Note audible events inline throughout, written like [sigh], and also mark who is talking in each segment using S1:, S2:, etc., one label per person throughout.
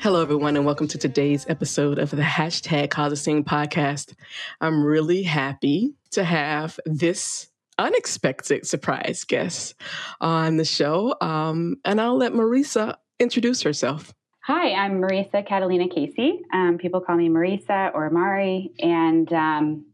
S1: Hello, everyone, and welcome to today's episode of the hashtag Scene podcast. I'm really happy to have this unexpected surprise guest on the show, um, and I'll let Marisa introduce herself.
S2: Hi, I'm Marisa Catalina Casey. Um, people call me Marisa or Mari, and um,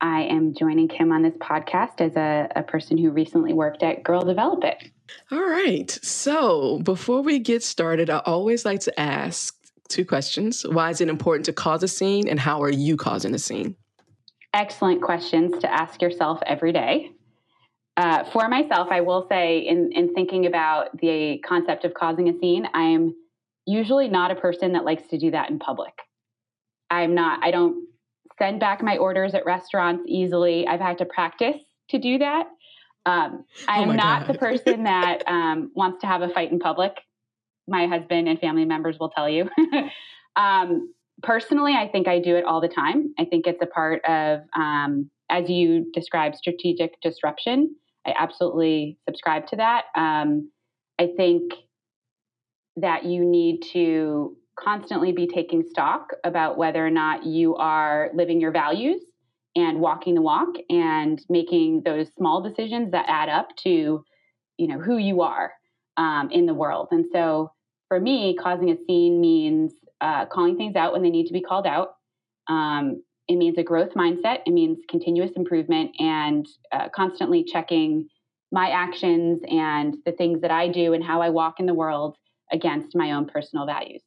S2: I am joining Kim on this podcast as a, a person who recently worked at Girl Develop It.
S1: All right. So before we get started, I always like to ask two questions. Why is it important to cause a scene, and how are you causing a scene?
S2: Excellent questions to ask yourself every day. Uh, for myself, I will say, in, in thinking about the concept of causing a scene, I'm usually not a person that likes to do that in public. I'm not, I don't send back my orders at restaurants easily. I've had to practice to do that. Um, I oh am not God. the person that um, wants to have a fight in public. My husband and family members will tell you. [laughs] um, personally, I think I do it all the time. I think it's a part of, um, as you describe, strategic disruption. I absolutely subscribe to that. Um, I think that you need to constantly be taking stock about whether or not you are living your values and walking the walk and making those small decisions that add up to you know who you are um, in the world. And so for me causing a scene means uh, calling things out when they need to be called out. Um, it means a growth mindset. It means continuous improvement and uh, constantly checking my actions and the things that i do and how i walk in the world against my own personal values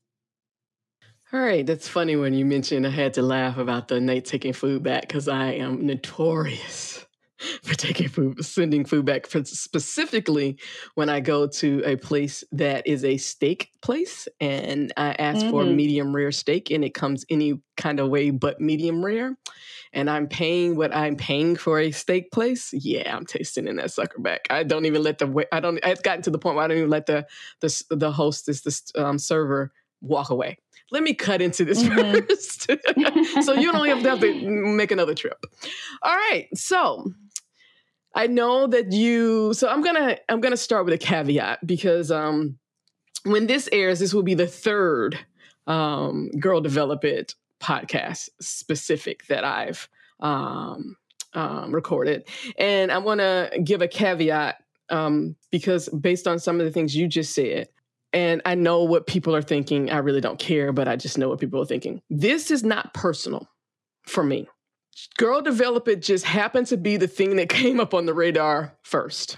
S1: all right, that's funny when you mentioned I had to laugh about the night taking food back because I am notorious [laughs] for taking food, sending food back. For specifically, when I go to a place that is a steak place and I ask mm-hmm. for medium rare steak and it comes any kind of way but medium rare, and I'm paying what I'm paying for a steak place, yeah, I'm tasting in that sucker back. I don't even let the I don't. It's gotten to the point where I don't even let the the the hostess, the um, server, walk away let me cut into this [laughs] mm-hmm. first. [laughs] so you don't have to have to make another trip. All right. So I know that you so I'm gonna I'm gonna start with a caveat because um when this airs, this will be the third um Girl Develop It podcast specific that I've um, um recorded. And I wanna give a caveat um, because based on some of the things you just said, and I know what people are thinking. I really don't care, but I just know what people are thinking. This is not personal for me. Girl Develop It just happened to be the thing that [laughs] came up on the radar first.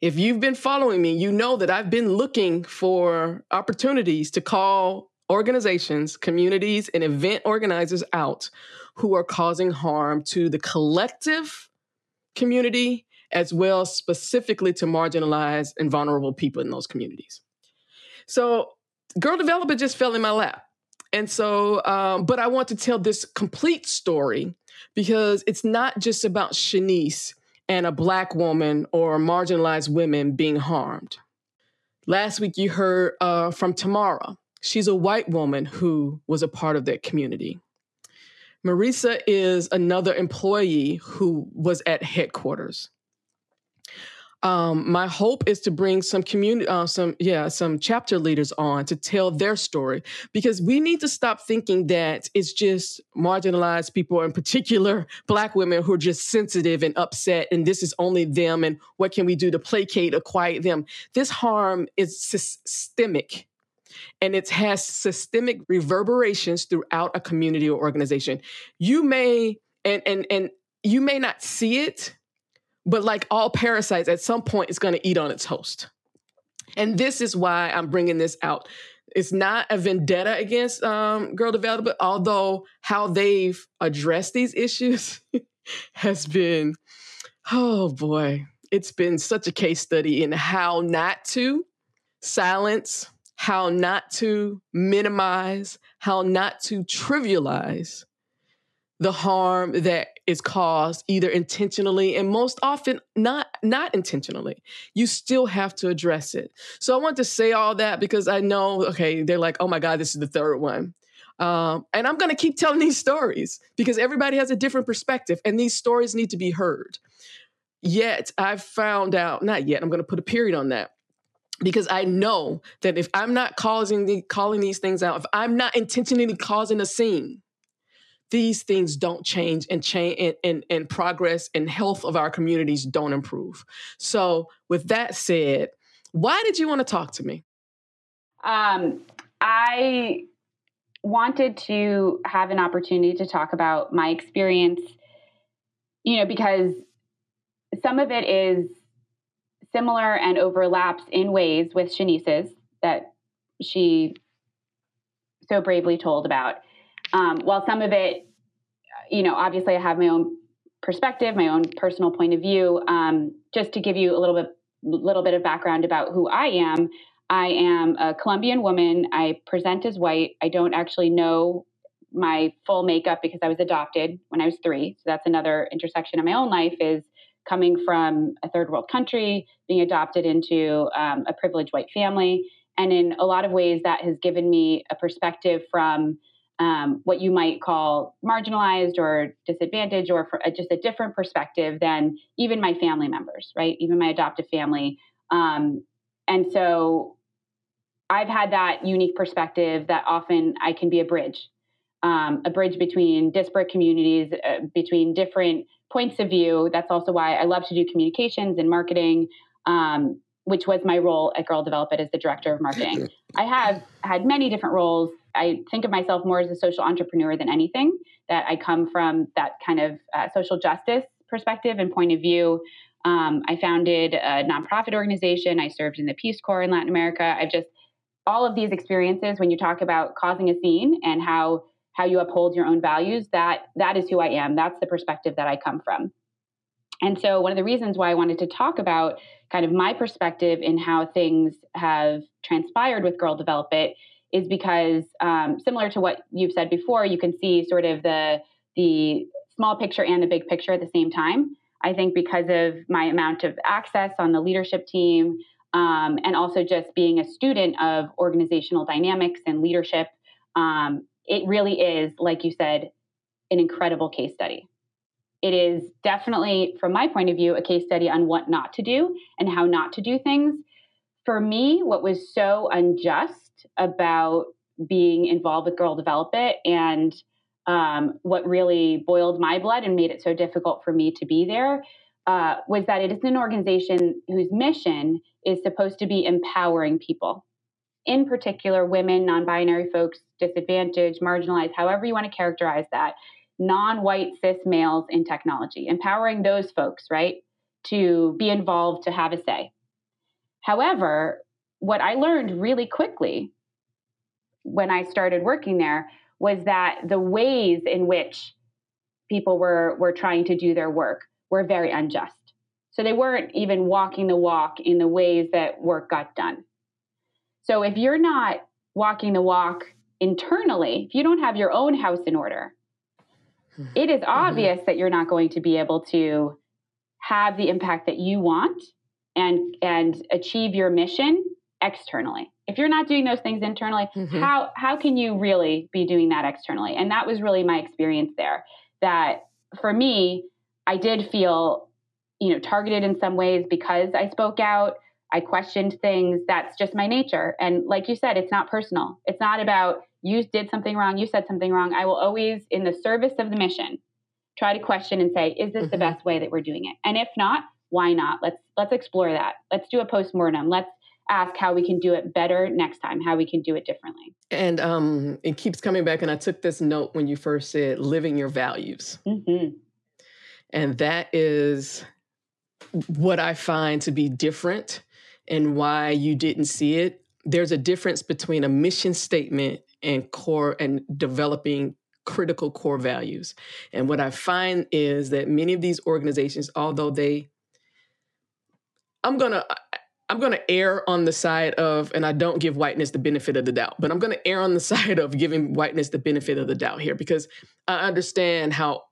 S1: If you've been following me, you know that I've been looking for opportunities to call organizations, communities, and event organizers out who are causing harm to the collective community as well specifically to marginalized and vulnerable people in those communities. So Girl Develop It just fell in my lap. And so, um, but I want to tell this complete story because it's not just about Shanice and a black woman or marginalized women being harmed. Last week, you heard uh, from Tamara. She's a white woman who was a part of that community. Marisa is another employee who was at headquarters um, my hope is to bring some community, uh, some yeah, some chapter leaders on to tell their story because we need to stop thinking that it's just marginalized people, in particular [laughs] Black women, who are just sensitive and upset, and this is only them, and what can we do to placate or quiet them? This harm is systemic and it has systemic reverberations throughout a community or organization. You may and and and you may not see it but like all parasites, at some point, it's going to eat on its host. And this is why I'm bringing this out. It's not a vendetta against um, Girl Develop It, although how they've addressed these issues [laughs] has been, oh boy, it's been such a case study in how not to silence, how not to minimize, how not to trivialize the harm that is caused either intentionally and most often not not intentionally. You still have to address it. So i want to say all that because i know okay they're like oh my god this is the third one. Um, and i'm going to keep telling these stories because everybody has a different perspective and these stories need to be heard. Yet i've found out not yet i'm going to put a period on that because I know that if I'm not causing the, calling these things out, if I'm not intentionally causing a scene, these things don't change and change and, and, and progress and health of our communities don't improve. So with that said, why did you want to talk to me?
S2: Um, I wanted to have an opportunity to talk about my experience, you know, because some of it is similar and overlaps in ways with Shanice's that she so bravely told about. Um, while some of it, you know, obviously I have my own perspective, my own personal point of view. Um, just to give you a little bit, little bit of background about who I am. I am a Colombian woman. I present as white. I don't actually know my full makeup because I was adopted when I was three. So that's another intersection of my own life is coming from a third world country, being adopted into um, a privileged white family. And in a lot of ways, that has given me a perspective from um, what you might call marginalized or disadvantaged or a, just a different perspective than even my family members, right? Even my adoptive family. Um, and so I've had that unique perspective that often I can be a bridge, um, a bridge between disparate communities, uh, between different points of view. That's also why I love to do communications and marketing. Um, which was my role at Girl Develop It as the director of marketing. I have had many different roles I think of myself more as a social entrepreneur than anything. That I come from that kind of uh, social justice perspective and point of view. Um, I founded a nonprofit organization. I served in the Peace Corps in Latin America. I've just all of these experiences when you talk about causing a scene and how how you uphold your own values that that is who i am that's the perspective that i come from and so one of the reasons why i wanted to talk about kind of my perspective in how things have transpired with girl develop it is because um, similar to what you've said before, you can see sort of the the small picture and the big picture at the same time. I think because of my amount of access on the leadership team, um, and also just being a student of organizational dynamics and leadership, um, it really is, like you said, an incredible case study. It is definitely, from my point of view, a case study on what not to do and how not to do things. For me, what was so unjust about being involved with Girl Develop It and um, what really boiled my blood and made it so difficult for me to be there uh, was that it is an organization whose mission is supposed to be empowering people, in particular, women, non binary folks, disadvantaged, marginalized, however you want to characterize that, non white cis males in technology, empowering those folks, right, to be involved, to have a say. However, what I learned really quickly when I started working there was that the ways in which people were were trying to do their work were very unjust. So they weren't even walking the walk in the ways that work got done. So if you're not walking the walk internally, if you don't have your own house in order. It is obvious mm-hmm. that you're not going to be able to have the impact that you want and and achieve your mission externally. If you're not doing those things internally mm-hmm. how how can you really be doing that externally? And that was really my experience there that for me i did feel you know targeted in some ways because i spoke out i questioned things. That's just my nature. And like you said it's not personal. It's not about you did something wrong you said something wrong i will always in the service of the mission try to question and say is this mm-hmm. the best way that we're doing it and if not why not let's let's explore that let's do a post-mortem let's ask how we can do it better next time, how we can do it differently.
S1: And um, it keeps coming back. And I took this note when you first said living your values. Mm-hmm. And that is what I find to be different and why you didn't see it. There's a difference between a mission statement and core and developing critical core values. And what I find is that many of these organizations, although they, I'm to, I'm going to err on the side of, and I don't give whiteness the benefit of the doubt, but I'm going to err on the [laughs] side of giving whiteness the benefit of the doubt here because I understand how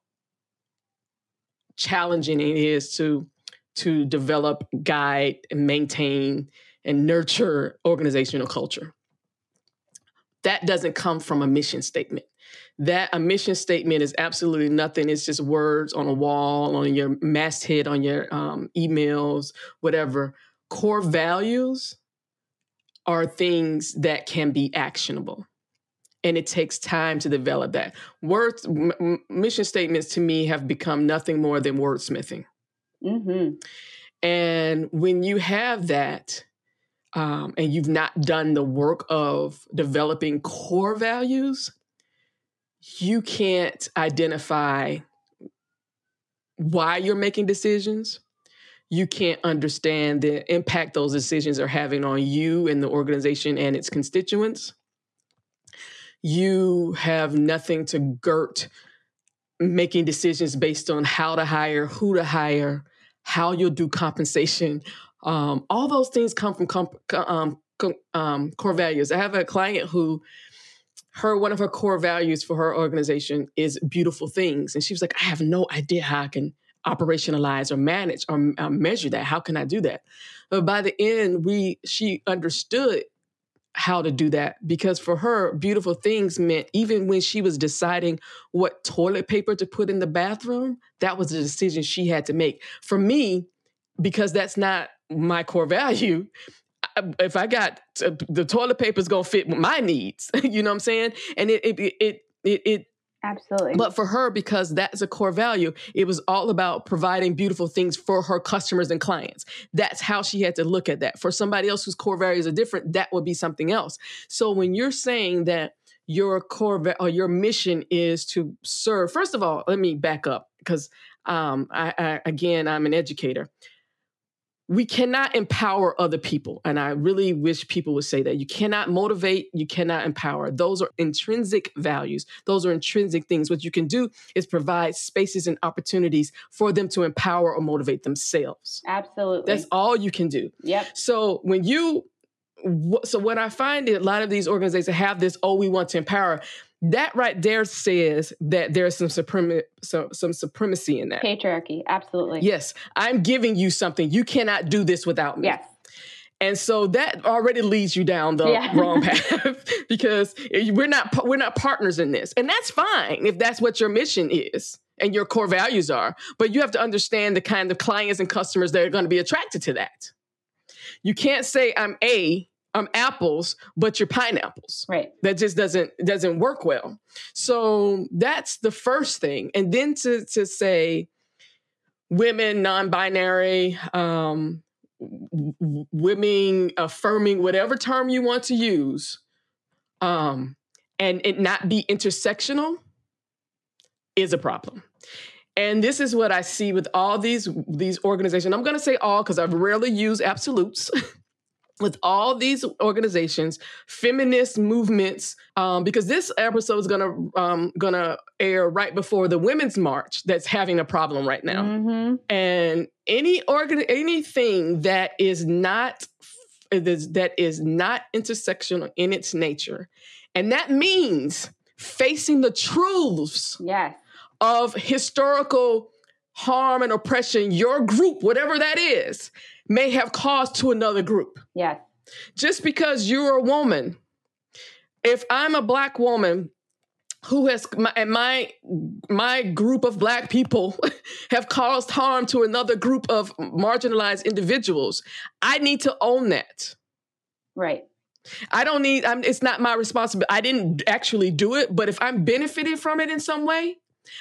S1: challenging it is to to develop, guide, and maintain and nurture organizational culture. That doesn't come from a mission statement. That a mission statement is absolutely nothing. It's just words on a wall, on your masthead, on your um, emails, whatever. Core values are things that can be actionable and it takes time to develop that. Words, m- mission statements to me have become nothing more than wordsmithing. Mm-hmm. And when you have that, um, and you've not done the work of developing core values, you can't identify why you're making decisions. You can't understand the impact those decisions are having on you and the organization and its constituents you have nothing to girt making decisions based on how to hire, who to hire, how you'll do compensation. Um, all those things come from comp- um, um, core values. I have a client who her one of her core values for her organization is beautiful things, and she was like, "I have no idea how I can operationalize or manage or uh, measure that. How can I do that?" But by the end, we she understood how to do that because for her, beautiful things meant even when she was deciding what toilet paper to put in the bathroom, that was a decision she had to make. For me, because that's not my core value, if I got the toilet paper is gonna fit my needs, [laughs] you know what I'm saying? And it it it it, it
S2: Absolutely.
S1: But for her, because that's a core value, it was all about providing beautiful things for her customers and clients. That's how she had to look at that. For somebody else whose core values are different, that would be something else. So when you're saying that your core or your mission is to serve, first of all, let me back up because um, I, I, again, I'm an educator we cannot empower other people. And I really wish people would say that. You cannot motivate, you cannot empower. Those are intrinsic values, those are intrinsic things. What you can do is provide spaces and opportunities for them to empower or motivate themselves.
S2: Absolutely.
S1: That's all you can do.
S2: Yep.
S1: So when you, so what I find is a lot of these organizations have this, oh, we want to empower that right there says that there's some supremacy some, some supremacy in that.
S2: Patriarchy absolutely.
S1: Yes i'm giving you something. You cannot do this without me.
S2: Yes.
S1: And so that already leads you down the yeah. [laughs] wrong path [laughs] because we're not we're not partners in this. And that's fine if that's what your mission is and your core values are but you have to understand the kind of clients and customers that are going to be attracted to that. You can't say i'm a um, apples, but you're pineapples.
S2: Right.
S1: That just doesn't doesn't work well. So that's the first thing, and then to to say women, non-binary, um, women affirming whatever term you want to use, um, and it not be intersectional is a problem. And this is what I see with all these these organizations. I'm going to say all because I rarely use absolutes. [laughs] with all these organizations, feminist movements, um, because this episode is gonna um, gonna air right before the Women's March that's having a problem right now, mm-hmm. and any organ anything that is not that is not intersectional in its nature, and that means facing the truths
S2: yes.
S1: of historical harm and oppression your group, whatever that is, may have caused to another group.
S2: Yes.
S1: Just because you're a woman, if I'm a black woman who has my, and my my group of black people [laughs] have caused harm to another group of marginalized individuals, I need to own that.
S2: Right.
S1: I don't need. I'm, it's not my responsibility. I didn't actually do it, but if I'm benefiting from it in some way,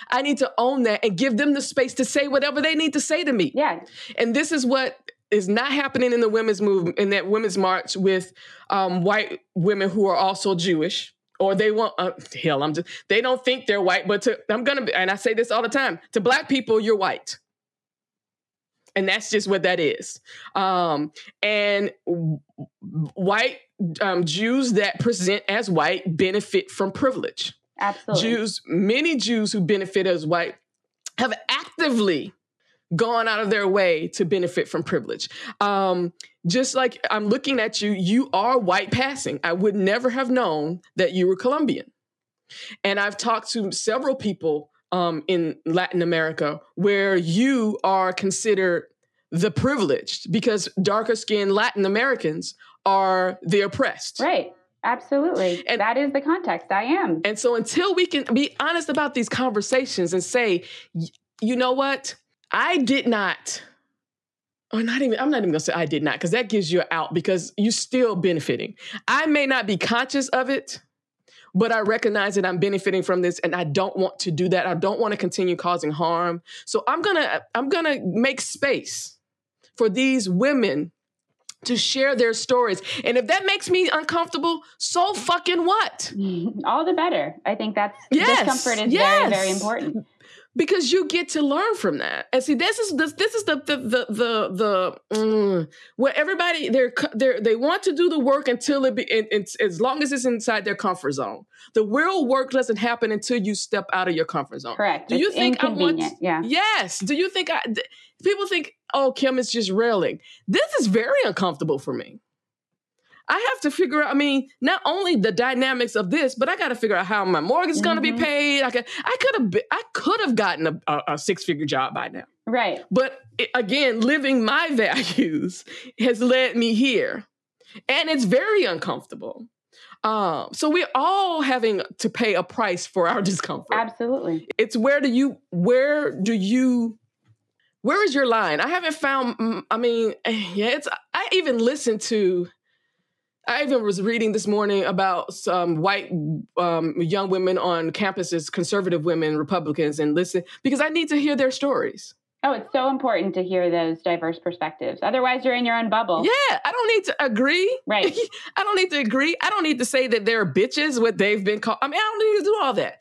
S1: I need to own that and give them the space to say whatever they need to say to me.
S2: Yeah.
S1: And this is what is not happening in the women's movement in that women's march with um, white women who are also Jewish. Or they want uh, hell. I'm just. They don't think they're white, but to, I'm gonna. Be, and I say this all the time to black people, you're white and that's just what that is. Um, and white um, Jews that present as white benefit from privilege.
S2: Absolutely.
S1: Jews, many Jews who benefit as white have actively gone out of their way to benefit from privilege. Um, just like I'm looking at you, you are white passing. I would never have known that you were Colombian. And I've talked to several people um, in Latin America where you are considered the privileged because darker skinned Latin Americans are the oppressed.
S2: Right. Absolutely. And that is the context. I am.
S1: And so until we can be honest about these conversations and say, you know what? I did not, or not even, I'm not even gonna say I did not, because that gives you out because you're still benefiting. I may not be conscious of it, but I recognize that I'm benefiting from this and I don't want to do that. I don't want to continue causing harm. So I'm gonna, I'm gonna make space for these women to share their stories. And if that makes me uncomfortable, so fucking what? [laughs]
S2: All the better. I think that's yes, discomfort is yes. very, very important
S1: because you get to learn from that. And see, this is this, this is the the the the, the mm, where everybody they're they they want to do the work until it be and, and, as long as it's inside their comfort zone. The real work doesn't happen until you step out of your comfort zone.
S2: Correct.
S1: Do you
S2: it's
S1: think I want?
S2: yeah.
S1: Yes. Do you think I? People think, oh, Kim is just railing. This is very uncomfortable for me. I have to figure out. I mean, not only the dynamics of this, but I got to figure out how my mortgage is mm-hmm. going to be paid. I could, I could have, I could have gotten a, a, a six figure job by now.
S2: Right.
S1: But it, again, living my [laughs] values has led me here, and it's very uncomfortable. Um, so we're all having to pay a price for our [laughs] discomfort.
S2: Absolutely.
S1: It's where do you, where do you where is your line? I haven't found. I mean, [sighs] yeah, it's. I even listened to I even was reading this morning about some white um, young women on campuses, conservative women, Republicans, and listen because I need to hear their stories.
S2: Oh, it's so important to hear those diverse perspectives. Otherwise, you're in your own bubble.
S1: Yeah, I don't need to agree.
S2: Right. [laughs]
S1: I don't need to agree. I don't need to say that they're bitches, what they've been called. I mean, I don't need to do all that.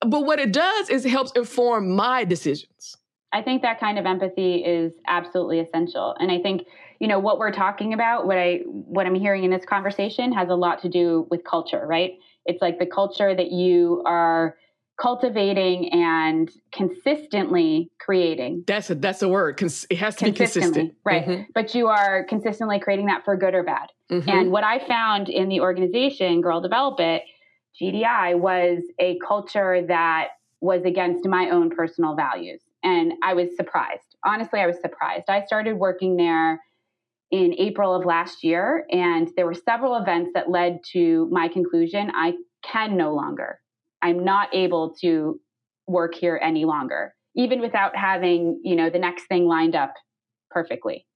S1: But what it does is it helps inform my decisions.
S2: I think that kind of empathy is absolutely essential. And I think you know what we're talking about what i what i'm hearing in this conversation has a lot to do with culture right? It's like the culture that you are cultivating and consistently creating.
S1: That's a that's a word. Cons- it has to be consistent.
S2: right. Mm-hmm. but you are consistently creating that for good or bad. Mm-hmm. and what i found in the organization girl develop it gdi was a culture that was against my own personal values. And i was surprised. Honestly i was surprised. I started working there in April of last year. And there were several events that led to my conclusion I can no longer. I'm not able to work here any longer, even without having, you know, the next thing lined up perfectly.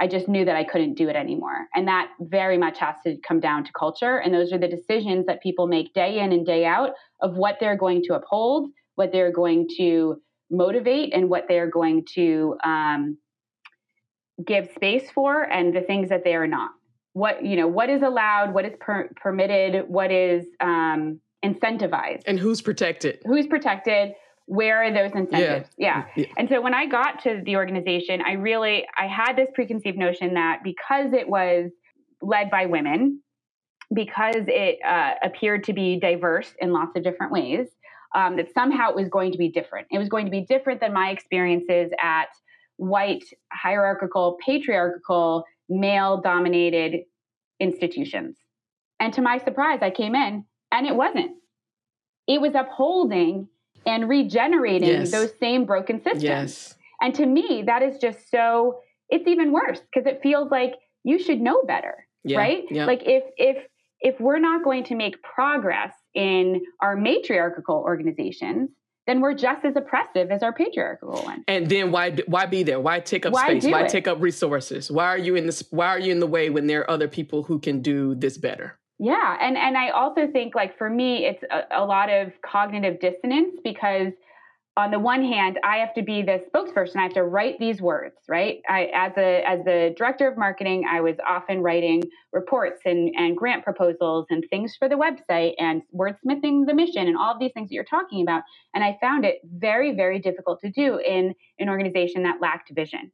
S2: I just knew that I couldn't do it anymore. And that very much has to come down to culture. And those are the decisions that people make day in and day out of what they're going to uphold, what they're going to motivate, and what they're going to um, give space for and the things that they are not what you know what is allowed what is per- permitted what is um, incentivized
S1: and who's protected
S2: who's protected where are those incentives yeah. Yeah. yeah. and so when i got to the organization i really i had this preconceived notion that because it was led by women because it uh, appeared to be diverse in lots of different ways um, that somehow it was going to be different it was going to be different than my experiences at white, hierarchical, patriarchal, male dominated institutions. And to my surprise, I came in and it wasn't. It was upholding and regenerating yes. those same broken systems. Yes. And to me, that is just so, it's even worse because it feels like you should know better. Yeah. Right? Yeah. Like if if if we're not going to make progress in our matriarchal organizations, then we're just as oppressive as our patriarchal one.
S1: And then why why be there? Why take up
S2: why
S1: space? Why
S2: it?
S1: take up resources? Why are you in this? Why are you in the way when there are other people who can do this better?
S2: Yeah, and and I also think like for me, it's a, a lot of cognitive dissonance because on the one hand, I have to be the spokesperson. I have to write these words, right? I, as a as the director of marketing, I was often writing reports and and grant proposals and things for the website and wordsmithing the mission and all of these things that you're talking about. And I found it very very difficult to do in an organization that lacked vision,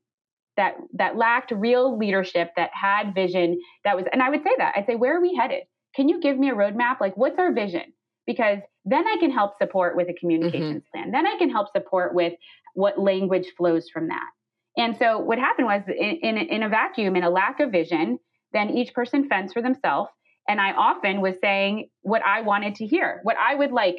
S2: that that lacked real leadership, that had vision. That was, and I would say that I'd say, where are we headed? Can you give me a roadmap? Like, what's our vision? Because then I can help support with a communications mm-hmm. plan. Then I can help support with what language flows from that. And so what happened was in, in, in a vacuum, in a lack of vision, then each person fends for themselves. And I often was saying what I wanted to hear, what I would like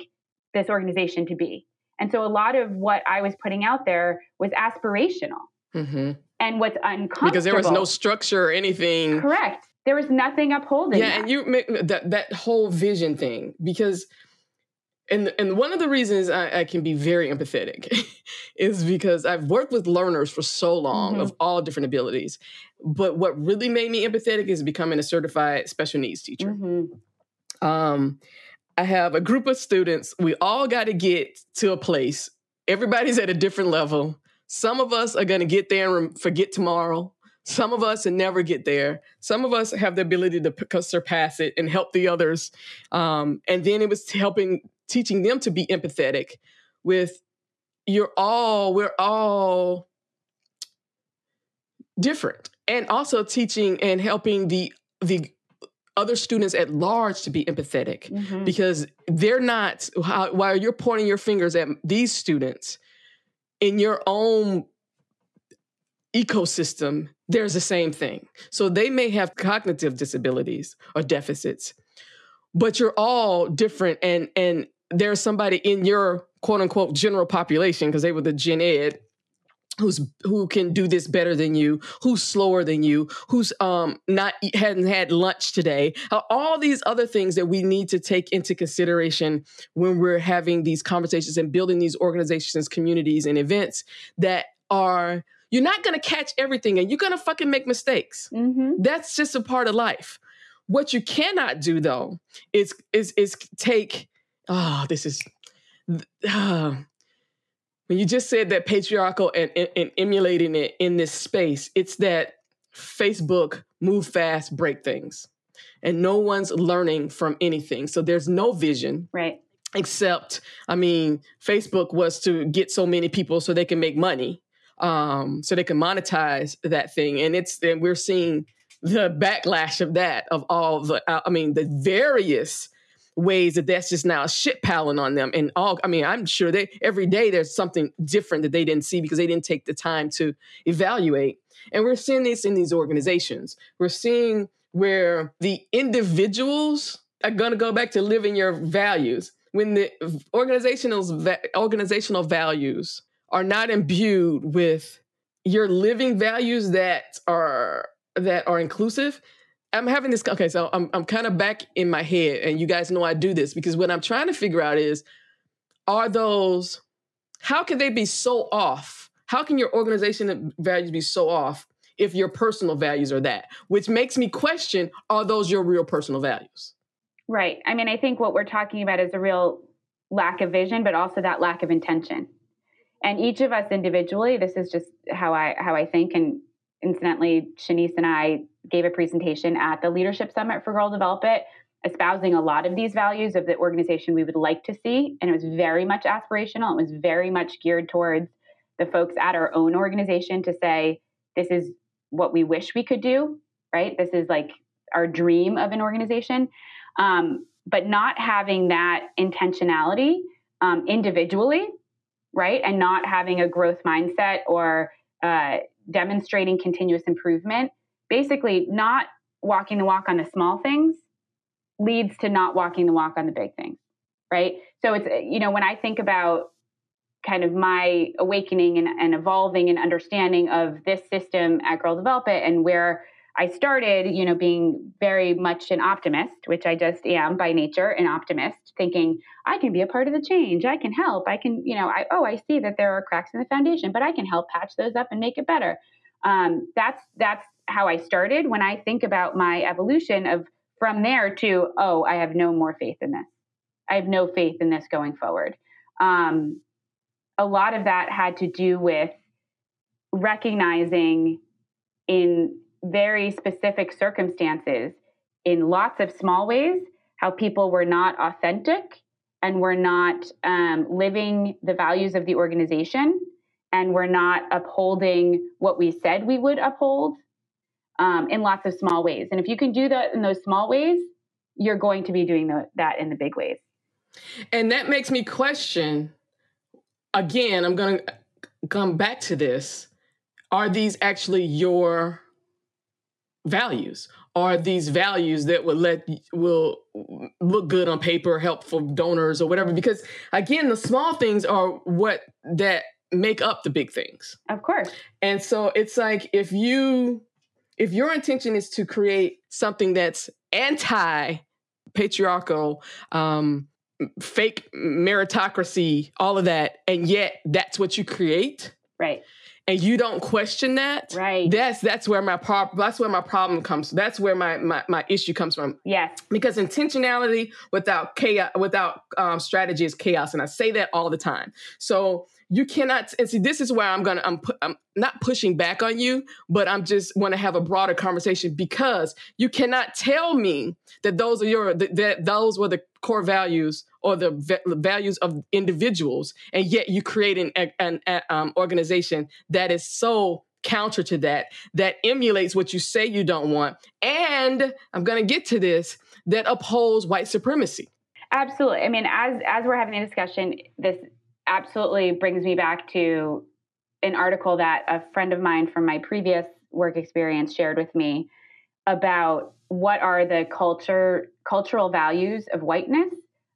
S2: this organization to be. And so a lot of what I was putting out there was aspirational. Mm-hmm. And what's uncomfortable.
S1: Because there was no structure or anything.
S2: Correct. There was nothing upholding.
S1: Yeah, that. and you make that that whole vision thing because and and one of the reasons I, I can be very empathetic [laughs] is because I've worked with learners for so long mm-hmm. of all different abilities. But what really made me empathetic is becoming a certified special needs teacher. Mm-hmm. Um, I have a group of students. We all got to get to a place. Everybody's at a different level. Some of us are going to get there and forget tomorrow. Some of us and never get there. Some of us have the ability to surpass it and help the others. Um, and then it was helping, teaching them to be empathetic with you're all, we're all different. And also teaching and helping the the other students at large to be empathetic mm-hmm. because they're not while you're pointing your fingers at these students in your own ecosystem there's the same thing. So they may have cognitive disabilities or deficits but you're all different and and there's somebody in your quote unquote general population because they were the gen ed who's who can do this better than you who's slower than you who's um not hadn't had lunch today all these other things that we need to take into consideration when we're having these conversations and building these organizations communities and events that are you're not going to catch everything and you're going to fucking make mistakes mm-hmm. that's just a part of life what you cannot do though is is is take oh this is uh, when you just said that patriarchal and, and, and, emulating it in this space, it's that Facebook move fast, break things. And no one's learning from anything. So there's no vision.
S2: Right.
S1: Except, I mean, Facebook was to get so many people so they can make money, um, so they can monetize that thing. And it's and we're seeing the backlash of that, of all the, I mean, the various ways that that's just now shit piling on them. And all i mean i'm sure they every day there's something different that they didn't see because they didn't take the time to evaluate. And we're seeing this in these organizations. We're seeing where the individuals are going to go back to living your values. When the organizational organizational values are not imbued with your living values that are that are inclusive I'm having this. Okay, so I'm I'm kind of back in my head, and you guys know I do this because what I'm trying to figure out is, are those, how can they be so off? How can your organization values be so off if your personal values are that? Which makes me question: Are those your real personal values?
S2: Right. I mean, I think what we're talking about is a real lack of vision, but also that lack of intention. And each of us individually, this is just how I how I think. And incidentally, Shanice and I gave a presentation at the Leadership Summit for Girl Develop It, espousing a lot of these values of the organization we would like to see. And it was very much aspirational. It was very much geared towards the folks at our own organization to say, this is what we wish we could do, right? This is like our dream of an organization. Um, but not having that intentionality um, individually, right? And not having a growth mindset or uh, demonstrating continuous improvement basically not walking the walk on the small things leads to not walking the walk on the big things right so it's you know when i think about kind of my awakening and, and evolving and understanding of this system at girl develop it and where i started you know being very much an optimist which i just am by nature an optimist thinking i can be a part of the change i can help i can you know i oh i see that there are cracks in the foundation but i can help patch those up and make it better um, that's that's how I started. When I think about my evolution of from there to, oh, I have no more faith in this. I have no faith in this going forward. Um, a lot of that had to do with recognizing in very specific circumstances, in lots of small ways, how people were not authentic and were not um, living the values of the organization and were not upholding what we said we would uphold um, in lots of small ways. And if you can do that in those small ways, you're going to be doing the, that in the big ways.
S1: And that makes me question again, I'm going to come back to this. are these actually your values? Are these values that will let will look good on paper, help for donors or whatever? Because again, the small things are what that make up the big things.
S2: Of course.
S1: And so it's like if you if your intention is to create something that's anti patriarchal, um, fake meritocracy, all of that, and yet that's what you create.
S2: Right.
S1: And you don't question that.
S2: Right.
S1: That's that's where my problem that's where my problem comes. That's where my, my my issue comes from.
S2: Yes.
S1: Because intentionality without chaos without um, strategy is chaos. And I say that all the time. So you cannot and see this is where i'm gonna i'm, pu- I'm not pushing back on you but i'm just want to have a broader conversation because you cannot tell me that those are your that, that those were the core values or the v- values of individuals and yet you create an, an, an um, organization that is so counter to that that emulates what you say you don't want and i'm going to get to this that upholds white supremacy.
S2: Absolutely. I mean as as we're having a discussion this absolutely brings me back to an article that a friend of mine from my previous work experience shared with me about what are the culture cultural values of whiteness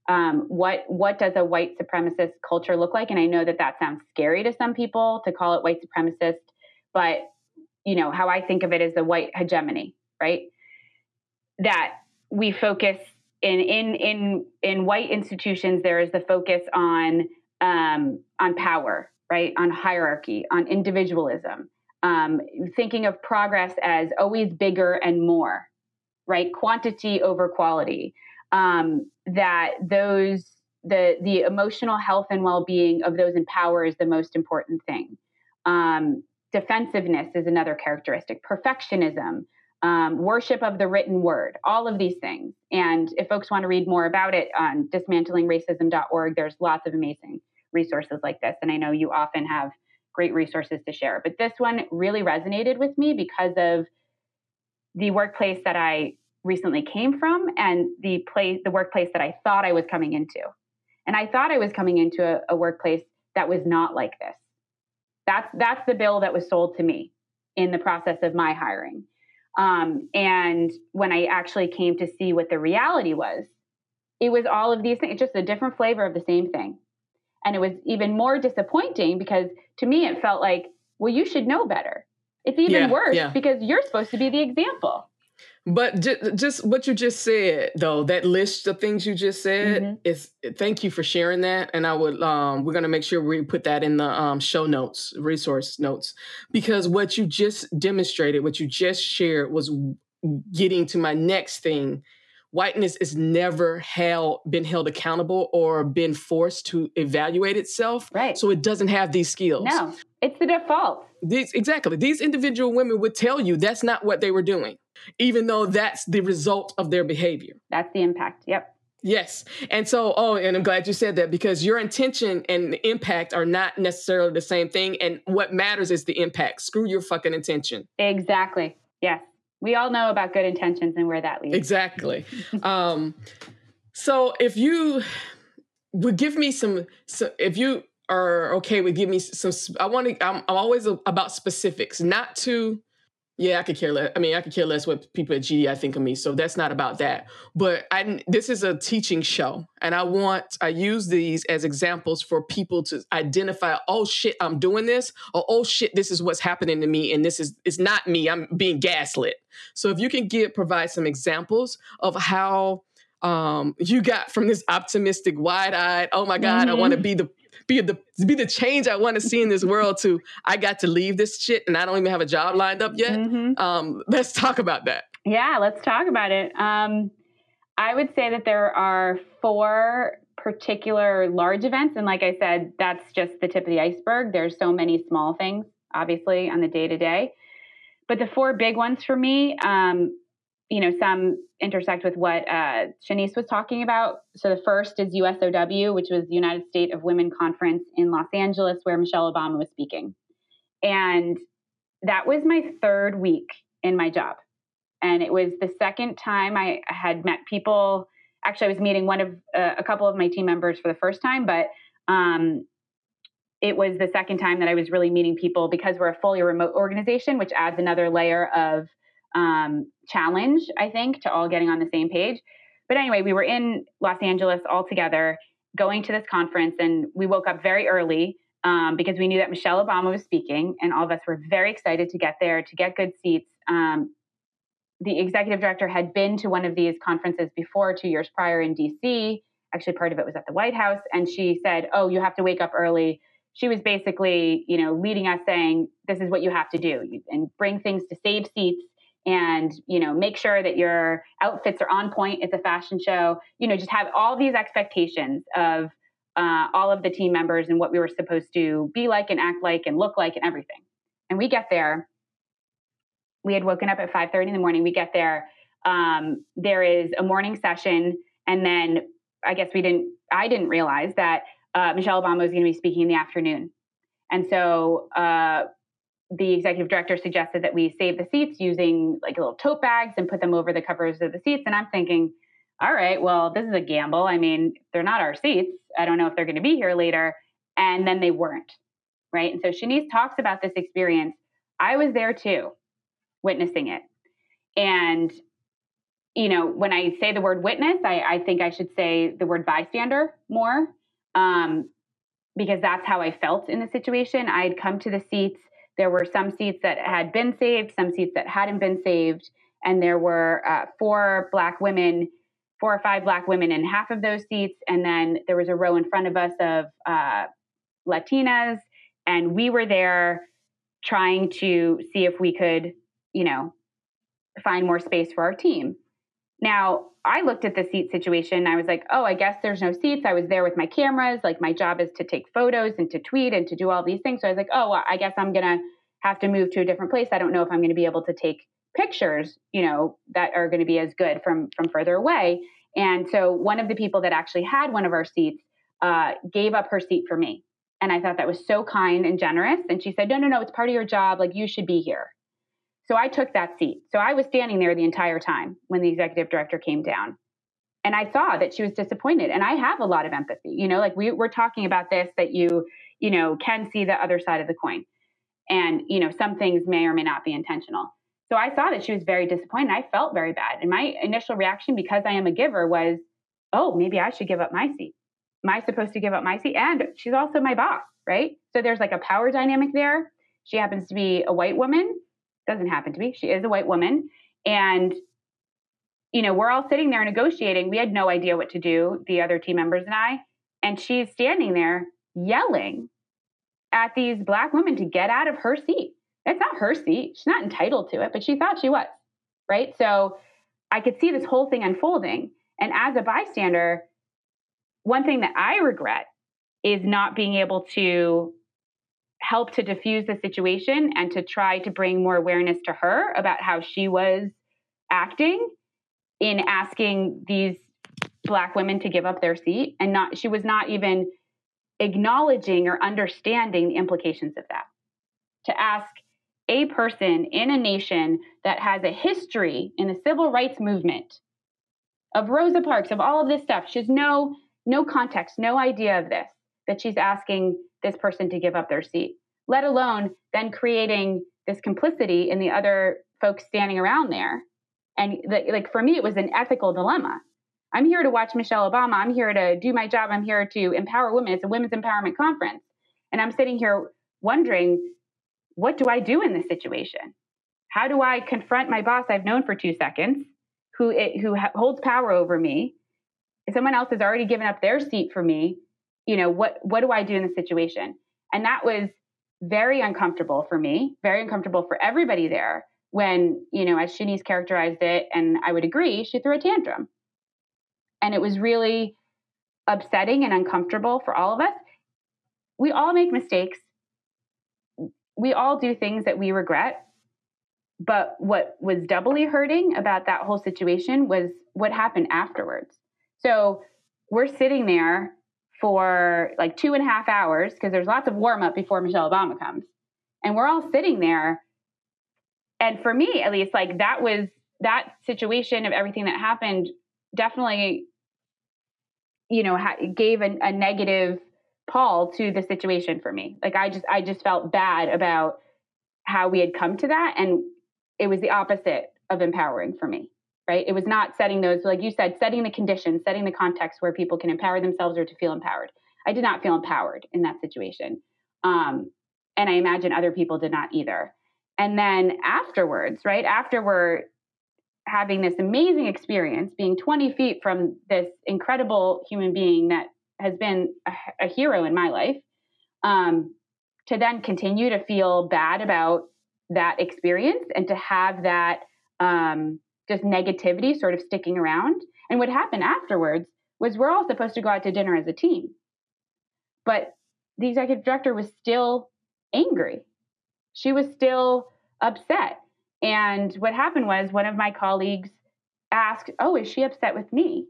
S2: um, what what does a white supremacist culture look like and i know that that sounds scary to some people to call it white supremacist but you know how i think of it is the white hegemony right that we focus in in in in white institutions there is the focus on um, on power, right? On hierarchy, on individualism, um, thinking of progress as always bigger and more, right? Quantity over quality. Um, that those the the emotional health and well being of those in power is the most important thing. Um, defensiveness is another characteristic. Perfectionism. Um, worship of the written word, all of these things. And if folks want to read more about it on dismantlingracism.org, there's lots of amazing resources like this. And I know you often have great resources to share. But this one really resonated with me because of the workplace that I recently came from and the place the workplace that I thought I was coming into. And I thought I was coming into a, a workplace that was not like this. That's that's the bill that was sold to me in the process of my hiring. Um, and when I actually came to see what the reality was, it was all of these things, just a different flavor of the same thing. And it was even more disappointing because to me, it felt like, well, you should know better. It's even
S1: Yeah,
S2: worse
S1: yeah.
S2: because you're supposed to be the example.
S1: But just, just what you just said, though, that list of things you just said
S2: Mhm.
S1: is thank you for sharing that. And I would, um, we're going to make sure we put that in the um, show notes, resource notes, because what you just demonstrated, what you just shared was getting to my next thing. Whiteness has never held, been held accountable or been forced to evaluate itself.
S2: Right.
S1: So it doesn't have these skills.
S2: No, it's the default.
S1: These exactly. These individual women would tell you that's not what they were doing, even though that's the result of their behavior.
S2: That's the impact. Yep.
S1: Yes. And so, oh, and I'm glad you said that because your intention and the impact are not necessarily the same thing. And what matters is the impact. Screw your fucking intention.
S2: Exactly. Yes. We all know about good intentions and where that leads.
S1: Exactly. um, so if you would give me some, so if you are okay with give me some, I want to, I'm, I'm always about specifics, not to, yeah, I could care less. I mean, I could care less what people at GDI think of me. So that's not about that. But I, this is a teaching show, and I want I use these as examples for people to identify. Oh shit, I'm doing this, or oh shit, this is what's happening to me, and this is it's not me. I'm being gaslit. So if you can give provide some examples of how um, you got from this optimistic, wide eyed, oh my god, I want to be the be the be the change I want to see in this world. To I got to leave this shit, and I don't even have a job lined up yet.
S2: Mhm.
S1: Um, let's talk about that.
S2: Yeah, let's talk about it. Um, I would say that there are four particular large events. And like I said, that's just the tip of the iceberg. There's so many small things, obviously, on the day to day. But the four big ones for me, um, you know, some intersect with what uh, Shanice was talking about. So the first is USOW, which was the United States of Women Conference in Los Angeles, where Michelle Obama was speaking. And that was my third week in my job and it was the second time I had met people. Actually, I was meeting one of uh, a couple of my team members for the first time, but um, it was the second time that I was really meeting people because we're a fully remote organization, which adds another layer of um, challenge, I think, to all getting on the same page. But anyway, we were in Los Angeles all together going to this conference, and we woke up very early um, because we knew that Michelle Obama was speaking, and all of us were very excited to get there to get good seats. Um, the executive director had been to one of these conferences before, two years prior in DC. Actually, part of it was at the White House, and she said, "Oh, you have to wake up early." She was basically, you know, leading us saying, "This is what you have to do, and bring things to save seats." And you know make sure that your outfits are on point it's a fashion show you know just have all these expectations of uh, all of the team members and what we were supposed to be like and act like and look like and everything. And we get there. We had woken up at 5:30 in the morning. We get there. Um, there is a morning session, and then I guess we didn't. I didn't realize that uh, Michelle Obama was going to be speaking in the afternoon, and so uh, the executive director suggested that we save the seats using like little tote bags and put them over the covers of the seats. And I'm thinking, all right, well, this is a gamble. I mean, they're not our seats. I don't know if they're going to be here later. And then they weren't, right? And so Shanice talks about this experience. I was there too, witnessing it. And, you know, when I say the word witness, I, I think I should say the word bystander more, um, because that's how I felt in the situation. I had come to the seats. There were some seats that had been saved, some seats that hadn't been saved. And there were uh, four Black women four or five black women in half of those seats and then there was a row in front of us of uh, latinas and we were there trying to see if we could you know find more space for our team now i looked at the seat situation i was like oh i guess there's no seats i was there with my cameras like my job is to take photos and to tweet and to do all these things so i was like oh well, i guess i'm gonna have to move to a different place i don't know if i'm going to be able to take pictures, you know, that are going to be as good from from further away. And so one of the people that actually had one of our seats uh, gave up her seat for me. And I thought that was so kind and generous. And she said, No, no, no, it's part of your job. Like you should be here. So I took that seat. So I was standing there the entire time when the executive director came down. And I saw that she was disappointed. And I have a lot of empathy. You know, like we, we're talking about this that you, you know, can see the other side of the coin. And, you know, some things may or may not be intentional. So I saw that she was very disappointed. I felt very bad. And my initial reaction, because I am a giver, was, oh, maybe I should give up my seat. Am I supposed to give up my seat? And she's also my boss, right? So there's like a power dynamic there. She happens to be a white woman. Doesn't happen to be. She is a white woman. And, you know, we're all sitting there negotiating. We had no idea what to do, the other team members and I. And she's standing there yelling at these black women to get out of her seat it's not her seat. She's not entitled to it, but she thought she was, right? So I could see this whole thing unfolding. And as a bystander, one thing that I regret is not being able to help to diffuse the situation and to try to bring more awareness to her about how she was acting in asking these black women to give up their seat and not she was not even acknowledging or understanding the implications of that to ask a person in a nation that has a history in the civil rights movement of Rosa Parks, of all of this stuff. She has no no context, no idea of this, that she's asking this person to give up their seat, let alone then creating this complicity in the other folks standing around there. And the, like for me, it was an ethical dilemma. I'm here to watch Michelle Obama. I'm here to do my job. I'm here to empower women. It's a women's empowerment conference. And I'm sitting here wondering what do I do in this situation? How do I confront my boss I've known for two seconds, who it, who holds power over me? Someone else has already given up their seat for me, you know what what do I do in the situation? And that was very uncomfortable for me, very uncomfortable for everybody there. When you know, as Shanice characterized it, and I would agree, she threw a tantrum, and it was really upsetting and uncomfortable for all of us. We all make mistakes we all do things that we regret. But what was doubly hurting about that whole situation was what happened afterwards. So we're sitting there for like two and a half hours because there's lots of warm up before Michelle Obama comes. And we're all sitting there. And for me, at least, like that was that situation of everything that happened definitely, you know, ha- gave a, a negative pall to the situation for me. Like I just I just felt bad about how we had come to that and it was the opposite of empowering for me. Right? It was not setting those like you said setting the conditions, setting the context where people can empower themselves or to feel empowered. I did not feel empowered in that situation. Um, and I imagine other people did not either. And then afterwards, right after we're having this amazing experience, being 20 feet from this incredible human being that has been a, a hero in my life, um, to then continue to feel bad about that experience and to have that um, just negativity sort of sticking around. And what happened afterwards was we're all supposed to go out to dinner as a team. But the executive director was still angry. She was still upset. And what happened was one of my colleagues asked, "Oh, is she upset with me?"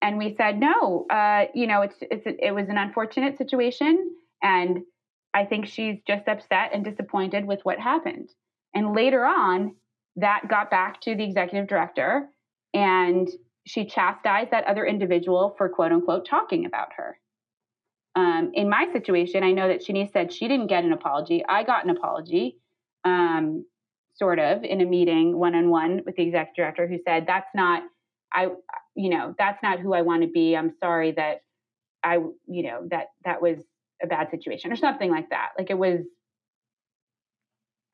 S2: And we said, "No. Uh, you know, it's, it's it was an unfortunate situation, and I think she's just upset and disappointed with what happened." And later on, that got back to the executive director, and she chastised that other individual for quote unquote talking about her. Um, in my situation, I know that Shanice said she didn't get an apology. I got an apology, um, sort of, in a meeting one on one with the executive director, who said, "That's not, I, you know, that's not who I want to be. I'm sorry that I, you know, that that was a bad situation or something like that. Like it was.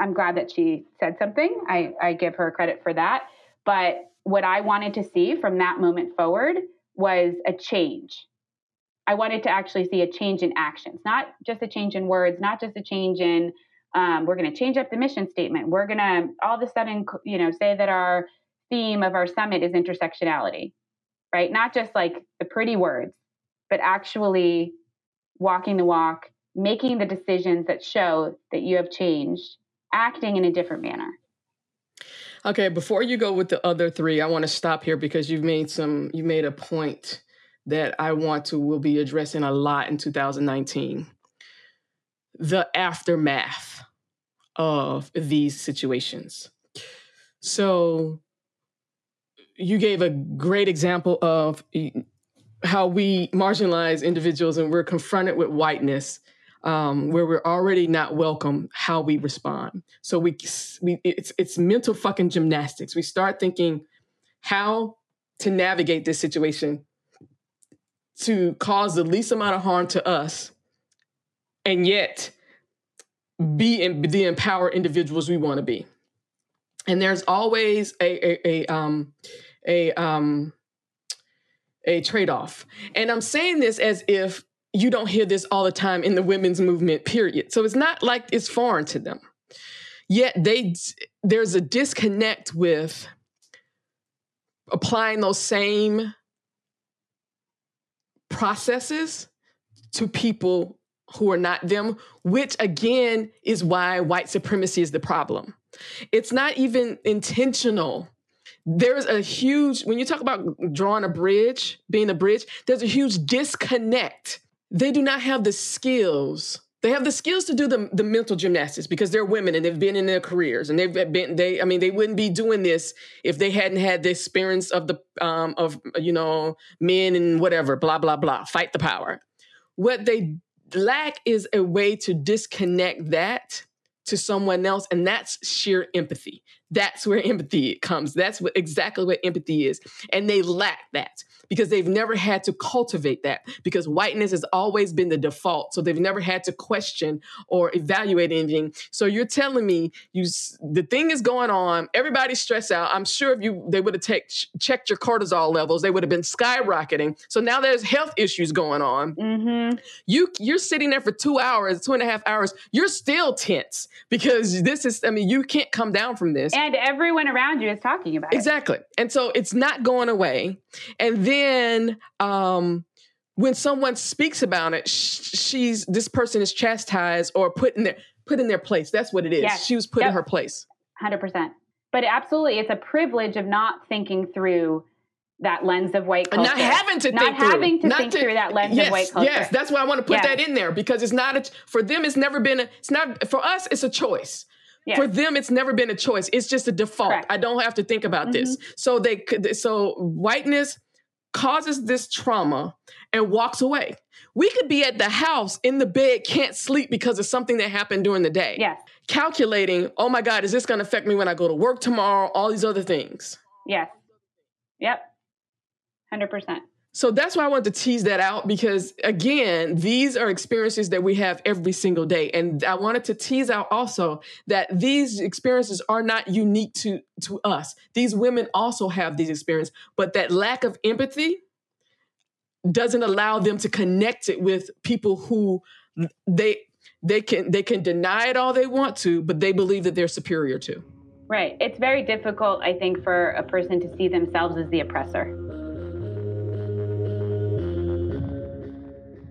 S2: I'm glad that she said something. I, I give her credit for that. But what I wanted to see from that moment forward was a change I wanted to actually see a change in actions, not just a change in words, not just a change in um, we're going to change up the mission statement. We're going to all of a sudden, you know, say that our theme of our summit is intersectionality, right? Not just like the pretty words, but actually walking the walk, making the decisions that show that you have changed, acting in a different manner.
S1: Okay, before you go with the other three, I want to stop here because you've made some you made a point that I want to will be addressing a lot in 2019. The aftermath of these situations. So you gave a great example of how we marginalize individuals and we're confronted with whiteness um, where we're already not welcome how we respond so we, we it's it's mental fucking gymnastics we start thinking how to navigate this situation to cause the least amount of harm to us and yet be in, the empowered individuals we want to be. And there's always a a, a um a um a trade-off. And I'm saying this as if you don't hear this all the time in the women's movement period. So it's not like it's foreign to them. Yet they there's a disconnect with applying those same processes to people who are not them, which again is why white supremacy is the problem. It's not even intentional. There's a huge, when you talk about drawing a bridge, being a bridge, there's a huge disconnect. They do not have the skills they have the skills to do the, the mental gymnastics because they're women and they've been in their careers and they've been they I mean they wouldn't be doing this if they hadn't had the experience of the um of you know men and whatever blah blah blah fight the power. What they lack is a way to disconnect that to someone else and that's sheer empathy. That's where empathy comes. That's what exactly what empathy is and they lack that because they've never had to cultivate that because whiteness has always been the default. So they've never had to question or evaluate anything. So you're telling me you the thing is going on, everybody's stressed out. I'm sure if you they would have take, checked your cortisol levels, they would have been skyrocketing. So now there's health issues going on. Mm-hmm. You you're sitting there for two hours, two and a half hours. You're still tense because this is. I mean, you can't come down from this.
S2: And everyone around you is talking about
S1: it. Exactly. And so it's not going away. And then um, when someone speaks about it, she's this person is chastised or put in their put in their place. That's what it is. Yes. She was put yep. in her place.
S2: Hundred percent. But absolutely, it's a privilege of not thinking through that lens of white culture.
S1: Not having to
S2: not
S1: think
S2: having
S1: through.
S2: to think to, through that lens
S1: yes,
S2: of white culture.
S1: Yes, that's why I want to put yes. that in there because it's not a, for them. It's never been. A, it's not for us. It's a choice. For them, it's never been a choice. It's just a default. Correct. I don't have to think about mm-hmm. this. So they, so whiteness
S3: causes this trauma and walks away. We could be at the house in the bed, can't sleep because of something that happened during the day.
S2: Yes.
S3: Calculating, oh my God, is this going to affect me when I go to work tomorrow? All these other things.
S2: Yes. Yep. 100%.
S3: So that's why I wanted to tease that out because, again, these are experiences that we have every single day. And I wanted to tease out also that these experiences are not unique to, to us. These women also have these experiences, but that lack of empathy doesn't allow them to connect it with people who they they can they can deny it all they want to, but they believe that they're superior to.
S2: Right. It's very difficult, I think, for a person to see themselves as the oppressor.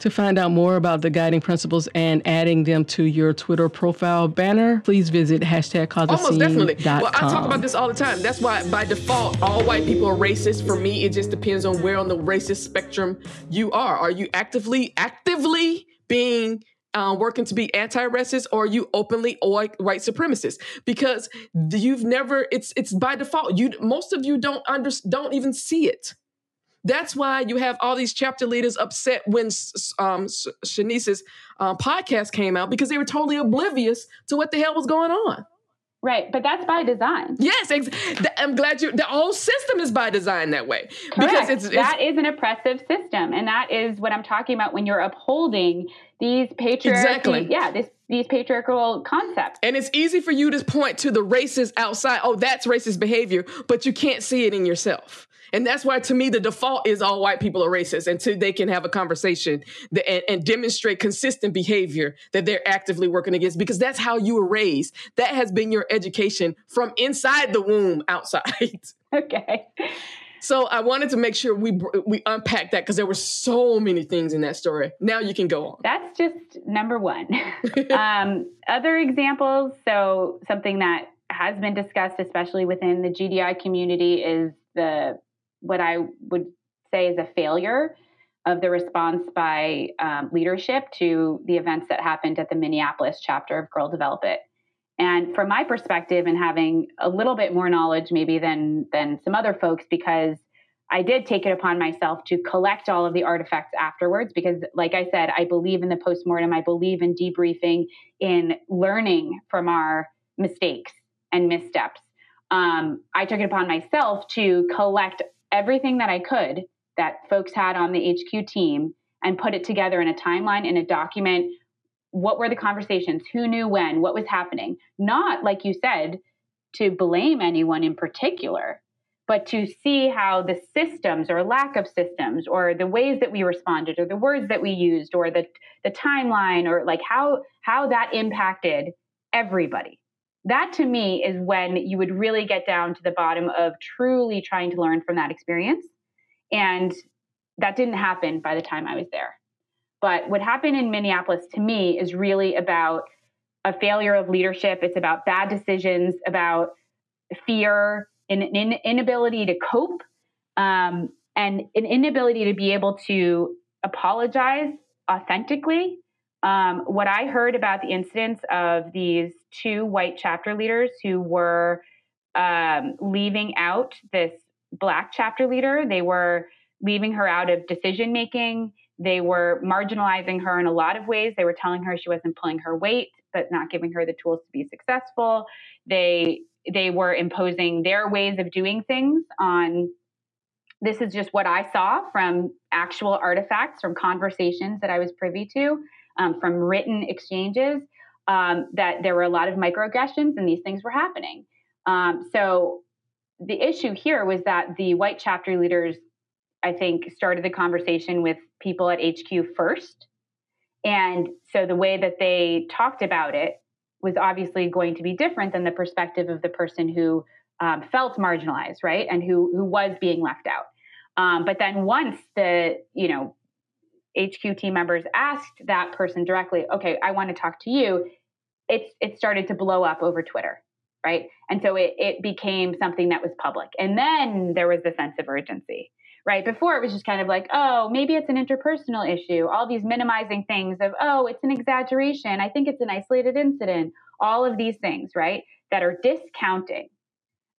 S3: To find out more about the guiding principles and adding them to your Twitter profile banner, please visit hashtag
S1: Almost definitely. Well, I talk about this all the time. That's why, by default, all white people are racist. For me, it just depends on where on the racist spectrum you are. Are you actively, actively being uh, working to be anti-racist or are you openly white, white supremacist because you've never it's it's by default you most of you don't under don't even see it that's why you have all these chapter leaders upset when um, Shanice's um, podcast came out because they were totally oblivious to what the hell was going on.
S2: Right, but that's by design.
S1: Yes, ex- I'm glad you. The whole system is by design that way
S2: Correct. because it's, it's that is an oppressive system, and that is what I'm talking about when you're upholding these patriarchy. Exactly. Yeah, this these patriarchal concepts.
S1: And it's easy for you to point to the racist outside. Oh, that's racist behavior, but you can't see it in yourself. And that's why, to me, the default is all white people are racist until they can have a conversation that, and, and, demonstrate consistent behavior that they're actively working against, because that's how you were raised. That has been your education from inside the womb outside. [laughs]
S2: Okay.
S1: So I wanted to make sure we we unpack that because there were so many things in that story. Now you can go on.
S2: That's just number one. [laughs] um, other examples. So something that has been discussed, especially within the GDI community, is the what I would say is a failure of the response by um, leadership to the events that happened at the Minneapolis chapter of Girl Develop It. And from my perspective, and having a little bit more knowledge maybe than than some other folks, because I did take it upon myself to collect all of the artifacts afterwards. Because, like I said, I believe in the postmortem. I believe in debriefing, in learning from our mistakes and missteps. Um, I took it upon myself to collect everything that I could that folks had on the HQ team and put it together in a timeline in a document. What were the conversations? Who knew when? What was happening? Not, like you said, to blame anyone in particular, but to see how the systems or lack of systems or the ways that we responded or the words that we used or the, the timeline or like how how that impacted everybody that to me is when you would really get down to the bottom of truly trying to learn from that experience. And that didn't happen by the time I was there. But what happened in Minneapolis to me is really about a failure of leadership. It's about bad decisions, about fear, an, inability to cope, um, and an inability to be able to apologize authentically um, what I heard about the incidents of these two white chapter leaders who were um, leaving out this black chapter leader, they were leaving her out of decision making. They were marginalizing her in a lot of ways. They were telling her she wasn't pulling her weight, but not giving her the tools to be successful. They they were imposing their ways of doing things on this is just what I saw from actual artifacts from conversations that I was privy to um, from written exchanges um, that there were a lot of microaggressions and these things were happening. Um, so the issue here was that the white chapter leaders, I think, started the conversation with people at HQ first. And so the way that they talked about it was obviously going to be different than the perspective of the person who um, felt marginalized, right, and who who was being left out. Um, but then once the you know HQ team members asked that person directly, okay, I want to talk to you, it, it started to blow up over Twitter, right? And so it, it became something that was public. And then there was the sense of urgency, right? Before it was just kind of like, oh, maybe it's an interpersonal issue, all these minimizing things of, oh, it's an exaggeration. I think it's an isolated incident, all of these things, right? That are discounting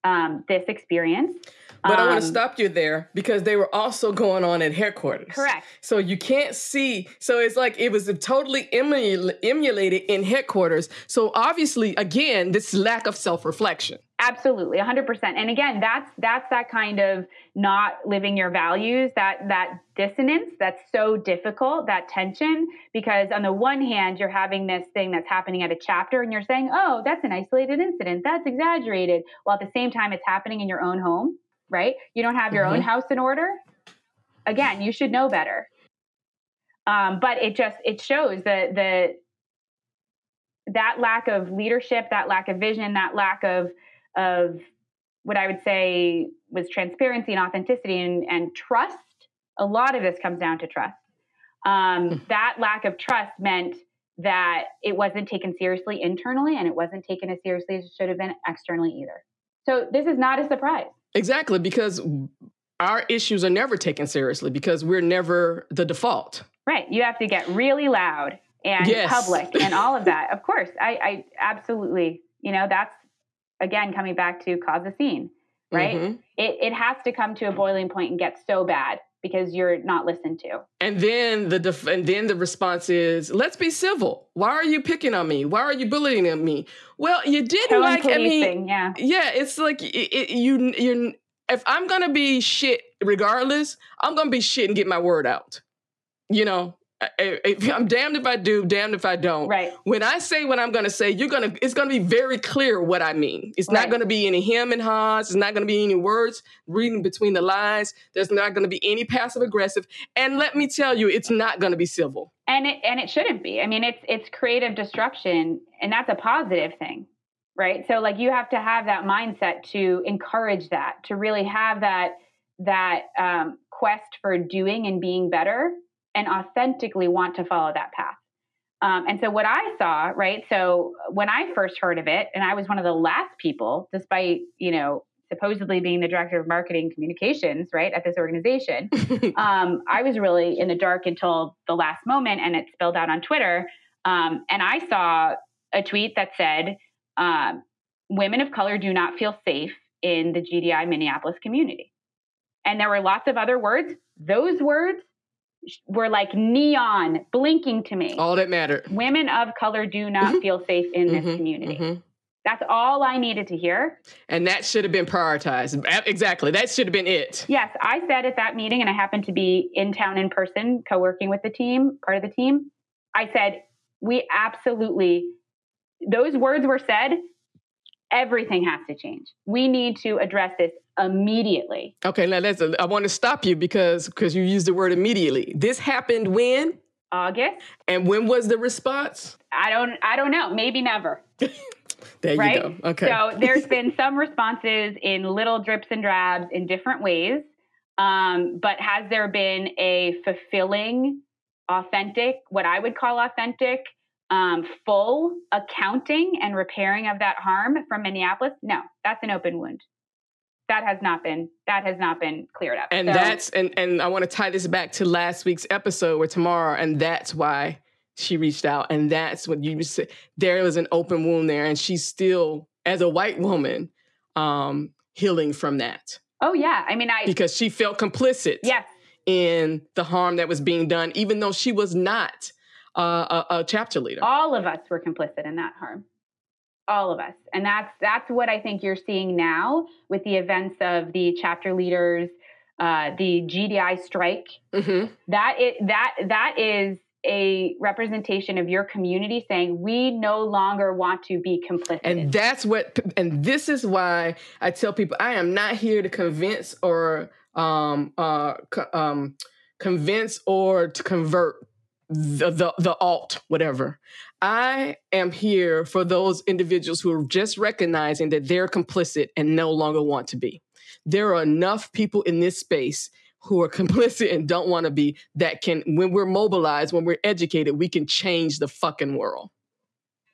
S2: um, this experience.
S1: But um, I want to stop you there because they were also going on at headquarters.
S2: Correct.
S1: So you can't see. So it's like it was totally emul- emulated in headquarters. So obviously, again, this lack of self reflection.
S2: Absolutely, 100%. And again, that's that's that kind of not living your values, that that dissonance that's so difficult, that tension because on the one hand, you're having this thing that's happening at a chapter and you're saying, "Oh, that's an isolated incident. That's exaggerated." While at the same time it's happening in your own home, right? You don't have your mm-hmm. own house in order. Again, you should know better. Um, but it just it shows that the that lack of leadership, that lack of vision, that lack of of what I would say was transparency and authenticity and, and trust. A lot of this comes down to trust. Um, hmm. that lack of trust meant that it wasn't taken seriously internally and it wasn't taken as seriously as it should have been externally either. So this is not a surprise.
S1: Exactly, because our issues are never taken seriously because we're never the default.
S2: Right. You have to get really loud and yes. public and all of that. [laughs] Of course, I, I absolutely, you know, that's again coming back to cause a scene right? Mm-hmm. it, it has to come to a boiling point and get so bad because you're not listened to.
S1: And then the def- and then the response is let's be civil. Why are you picking on me? Why are you bullying me? Well you didn't Tone like policing,
S2: i mean yeah.
S1: yeah it's like it, it, you you're if i'm gonna be shit regardless i'm gonna be shit and get my word out you know I'm damned if I do, damned if I don't.
S2: Right.
S1: When I say what I'm going to say, you're going to. It's going to be very clear what I mean. It's right. not going to be any him and haws. It's not going to be any words reading between the lines. There's not going to be any passive aggressive. And let me tell you, it's not going to be civil.
S2: And it and it shouldn't be. I mean, it's it's creative destruction, and that's a positive thing, right? So like you have to have that mindset to encourage that, to really have that that um, quest for doing and being better and authentically want to follow that path. Um, and so what I saw, right? So when I first heard of it, and I was one of the last people, despite you know supposedly being the director of marketing communications, right, at this organization, [laughs] um, I was really in the dark until the last moment, and it spilled out on Twitter. Um, and I saw a tweet that said, um, "Women of color do not feel safe in the GDI Minneapolis community." And there were lots of other words. Those words were like neon blinking to me.
S1: All that mattered.
S2: Women of color do not mm-hmm. feel safe in this mm-hmm. community. Mm-hmm. That's all I needed to hear.
S1: And that should have been prioritized. Exactly. That should have been it.
S2: Yes. I said at that meeting, and I happened to be in town in person, co working with the team, part of the team. I said, we absolutely, those words were said, everything has to change. We need to address this immediately.
S1: Okay, now let's. I want to stop you because because you used the word immediately. This happened when
S2: August.
S1: And when was the response?
S2: I don't. I don't know. Maybe never. [laughs]
S1: there right? you go. Okay.
S2: So [laughs] there's been some responses in little drips and drabs in different ways. Um, but has there been a fulfilling, authentic, what I would call authentic, um, full accounting and repairing of that harm from Minneapolis? No, that's an open wound that has not been that has not been cleared up.
S1: And so, that's and and I want to tie this back to last week's episode with Tamara, and that's why she reached out, and that's what you said. There was an open wound there, and she's still, as a white woman, um, healing from that.
S2: Oh yeah, I mean, I
S1: because she felt complicit.
S2: Yes.
S1: In the harm that was being done, even though she was not uh, a, a chapter leader.
S2: All of us were complicit in that harm all of us. And that's that's what i think you're seeing now with the events of the chapter leaders uh, the gdi strike. Mm-hmm. that it that that is a representation of your community saying we no longer want to be complicit
S1: and that's what and this is why i tell people i am not here to convince or um uh um convince or to convert the, the the alt whatever i am here for those individuals who are just recognizing that they're complicit and no longer want to be. There are enough people in this space who are [laughs] complicit and don't want to be that can when we're mobilized when we're educated we can change the fucking world.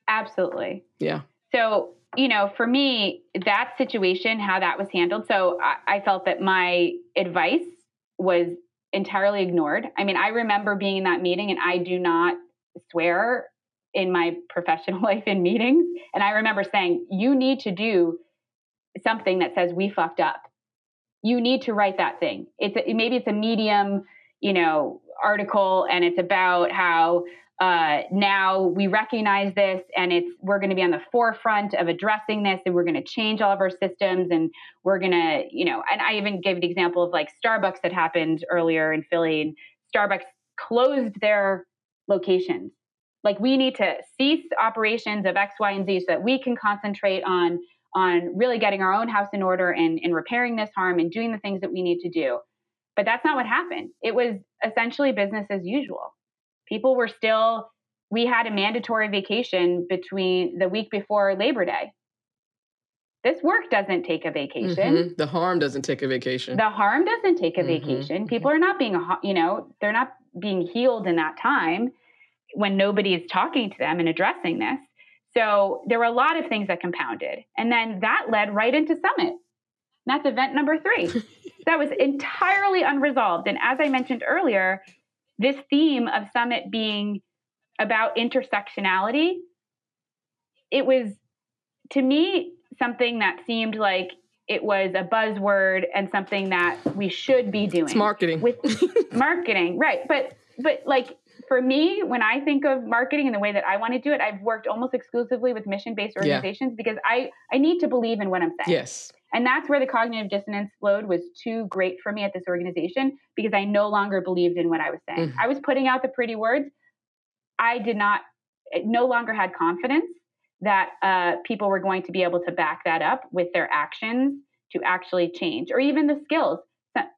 S2: Absolutely.
S1: Yeah.
S2: So you know for me that situation how that was handled so I, I felt that my advice was entirely ignored. I mean i remember being in that meeting and i do not swear in my professional [laughs] life in meetings and i remember saying you need to do something that says we fucked up you need to write that thing. It's a, maybe it's a medium, you know, article, and it's about how uh, now we recognize this, and it's we're going to be on the forefront of addressing this, and we're going to change all of our systems, and we're going to, you know, and I even gave an example of like Starbucks that happened earlier in Philly, and Starbucks closed their locations. Like we need to cease operations of X, Y, and Z so that we can concentrate on on really getting our own house in order and, and repairing this harm and doing the things that we need to do. But that's not what happened. It was essentially business as usual. People were still, we had a mandatory vacation between the week before Labor Day. This work doesn't take a vacation. Mm-hmm.
S1: The harm doesn't take a vacation.
S2: The harm doesn't take a mm-hmm. vacation. Mm-hmm. People are not being, you know, they're not being healed in that time when nobody is talking to them and addressing this. So there were a lot of things that compounded. And then that led right into Summit. That's event number three. [laughs] that was entirely unresolved. And as I mentioned earlier, this theme of Summit being about intersectionality, it was to me something that seemed like it was a buzzword and something that we should be doing.
S1: It's marketing.
S2: With [laughs] marketing, right. But but like for me, when I think of marketing and the way that I want to do it, I've worked almost exclusively with mission-based organizations yeah. because I I need to believe in what I'm saying.
S1: Yes.
S2: And that's where the cognitive dissonance load was too great for me at this organization because I no longer believed in what I was saying. Mm-hmm. I was putting out the pretty words. I did not, no longer had confidence that uh, people were going to be able to back that up with their actions to actually change, or even the skills.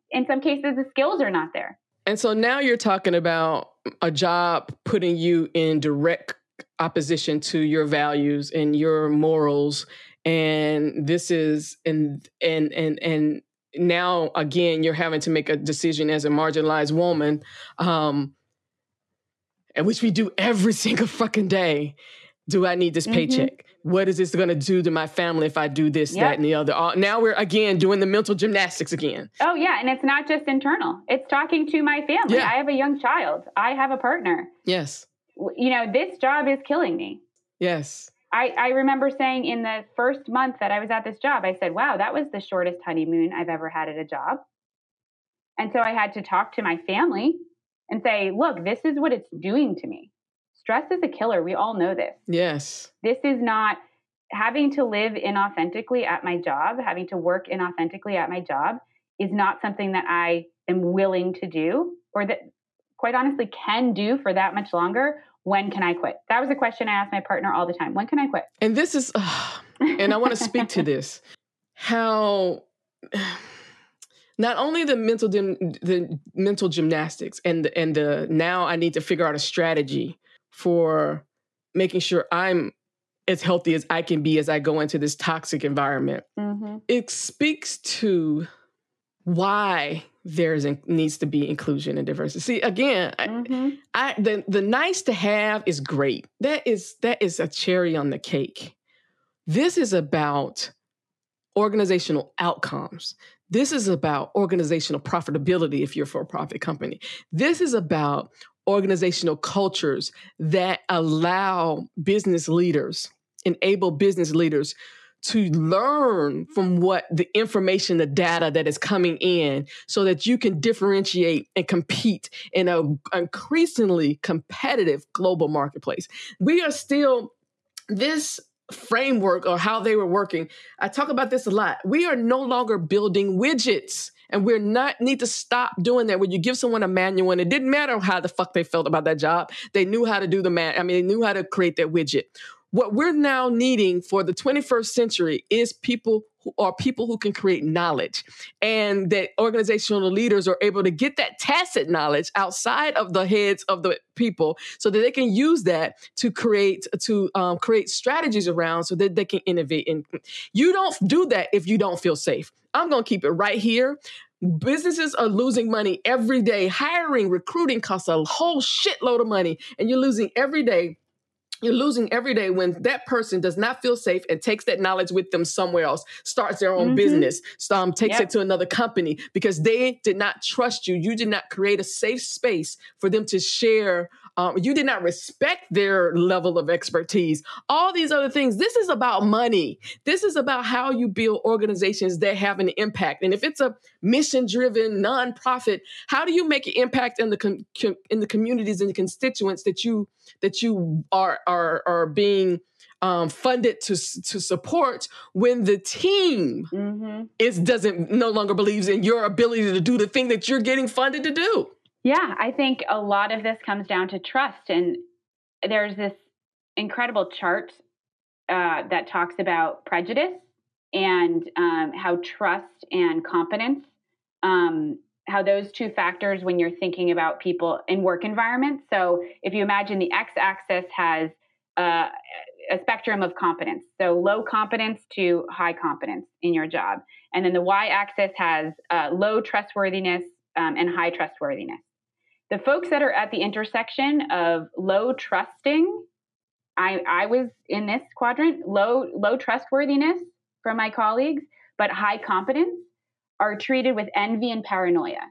S2: In some cases, the skills are not there.
S1: And so now you're talking about a job putting you in direct opposition to your values and your morals. And this is and and and and now again you're having to make a decision as a marginalized woman um and which we do every [laughs] single fucking day. Do i need this mm-hmm. paycheck what is this going to do to my family if I do this, yep. that, and the other? Now we're again doing the mental gymnastics again.
S2: Oh, yeah. And it's not just internal, it's talking to my family. Yeah. I have a young child, I have a partner.
S1: Yes.
S2: You know, this job is killing me.
S1: Yes.
S2: I, I remember saying in the first month that I was at this job, I said, wow, that was the shortest honeymoon I've ever had at a job. And so I had to talk to my family and say, look, this is what it's doing to me stress is a killer. We all know this.
S1: Yes.
S2: This is not having to live inauthentically at my job, having to work inauthentically at my job is not something that I am willing to do or that quite honestly can do for that much longer. When can I quit? That was a question I asked my partner all the time. When can I quit?
S1: And this is, uh, and I want to speak to this how [sighs] not only the mental the mental gymnastics and the, and the now I need to figure out a strategy for making sure I'm as healthy as I can be as I go into this toxic environment. Mm-hmm. It speaks to why there's needs to be inclusion and diversity. See, again, mm-hmm. I, I, the the nice to have is great. That is that is a cherry on the cake. This is about organizational outcomes. This is about organizational profitability if you're a for a profit company. This is about organizational cultures that allow business leaders, enable business leaders to learn from what the information, the data that is coming in so that you can differentiate and compete in an increasingly competitive global marketplace. We are still, this framework or how they were working, I talk about this a lot. We are no longer building widgets. And we're not need to stop doing that. When you give someone a manual, and it didn't matter how the fuck they felt about that job, they knew how to do the man. I mean, they knew how to create that widget. What we're now needing for the 21st century is people who are people who can create knowledge, and that organizational leaders are able to get that tacit knowledge outside of the heads of the people, so that they can use that to create to um, create strategies around, so that they can innovate. And you don't do that if you don't feel safe. I'm going to keep it right here. businesses are losing money every day. Hiring, recruiting costs a whole shitload of money, and you're losing every day you're losing every day when that person does not feel safe and takes that knowledge with them somewhere else, starts their own mm-hmm. business, um, takes yep. it to another company because they did not trust you. You did not create a safe space for them to share. Um, you did not respect their level of expertise. All these other things. This is about money. This is about how you build organizations that have an impact. And if it's a mission-driven nonprofit, how do you make an impact in the com- in the communities and the constituents that you that you are are are being um, funded to to support when the team mm-hmm. is doesn't no longer believes in your ability to do the thing that you're getting funded to do.
S2: Yeah, I think a lot of this comes down to trust, and there's this incredible chart uh, that talks about prejudice and um, how trust and competence um, how those two factors when you're thinking about people in work environments. So if you imagine the x-axis has uh, a spectrum of competence, so low competence to high competence in your job, and then the y-axis has uh, low trustworthiness um, and high trustworthiness. The folks that are at the intersection of low trusting, I, I was in this quadrant, low low trustworthiness from my colleagues, but high competence are treated with envy and paranoia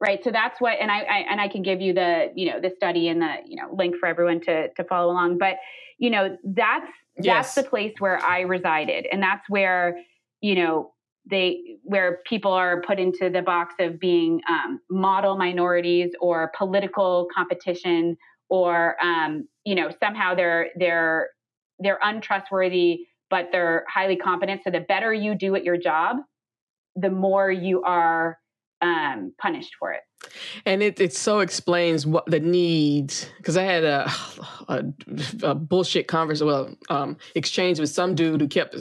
S2: right so that's what and I, I, and i can give you the you know the study and the you know link for everyone to to follow along but you know that's yes. that's the place where i resided and that's where you know they where people are put into the box of being um, model minorities or political competition or um, you know somehow they're they're they're untrustworthy but they're highly competent so the better you do at your job the more you are um, punished for it.
S1: And it, it so explains what the needs. Because I had a, [sighs] a, a, bullshit conversation, well, um, exchange with some dude who kept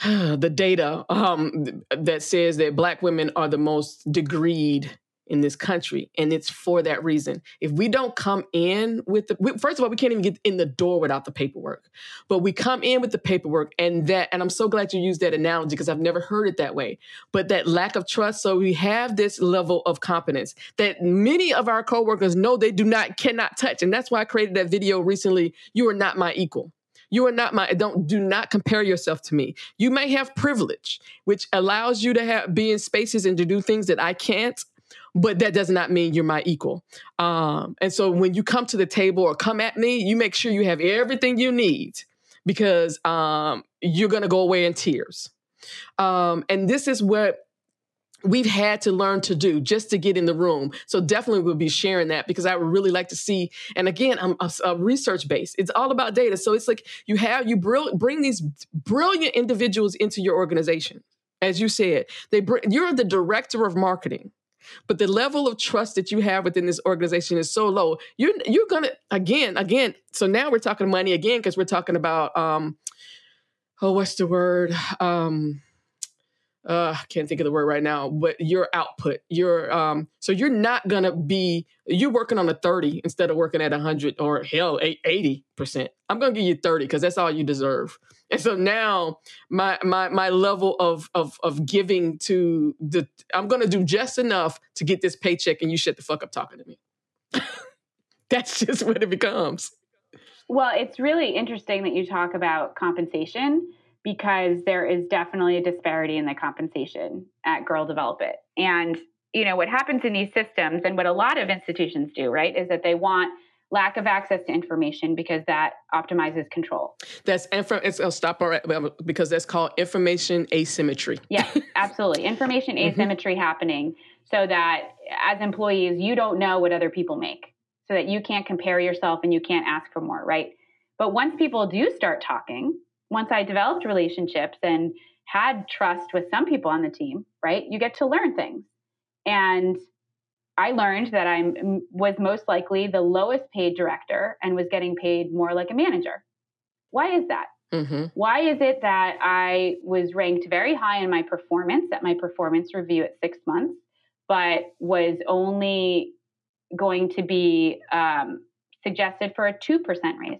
S1: [sighs] the data um, that says that black women are the most degreed in this country and it's for that reason. If we don't come in with the we, first of all we can't even get in the door without the paperwork. But we come in with the paperwork and that and i'm so glad you used that analogy because i've never heard it that way. But that lack of trust so we have this level of competence that many of our coworkers know they do not cannot touch. And that's why i created that video recently you are not my equal you are not my don't do not compare yourself to me you may have privilege which allows you to have be in spaces and to do things that i can't but that does not mean you're my equal. Um, and so when you come to the table or come at me, you make sure you have everything you need because um, you're to go away in tears. Um, and this is what we've had to learn to do just to get in the room. So definitely we'll be sharing that because I would really like to see. And again, I'm a, research base. It's all about data. So it's like you have you bring these brilliant individuals into your organization. As you said, they bring, you're the director of marketing but the level of trust that you have within this organization is so low. You're you're gonna again, again. So now we're talking money again because we're talking about um, oh, what's the word? Um, uh, I can't think of the word right now, but your output, your um, so you're not gonna be you're working on a 30 instead of working at 100 or hell 80 percent. I'm gonna give you 30 because that's all you deserve. And so now my my my level of of of giving to the I'm gonna do just enough to get this paycheck, and you shut the fuck up talking to me. [laughs] that's just what it becomes.
S2: Well, it's really interesting that you talk about compensation because there is definitely a disparity in the compensation at Girl Develop It. And, you know, what happens in these systems and what a lot of institutions do, right, is that they want lack of access to information because that optimizes control.
S1: That's info. It's I'll stop all right because that's called information asymmetry.
S2: Yeah, [laughs] absolutely. Information mm-hmm. asymmetry mm-hmm. happening so that as employees you don't know what other people make, so that you can't compare yourself and you can't ask for more, right? But once people do start talking, once I developed relationships and had trust with some people on the team, right? You get to learn things. And I learned that I was most likely the lowest paid director and was getting paid more like a manager. Why is that? Mm-hmm. Why is it that I was ranked very high in my performance at my performance review at six months, but was only going to be um, suggested for a 2% raise?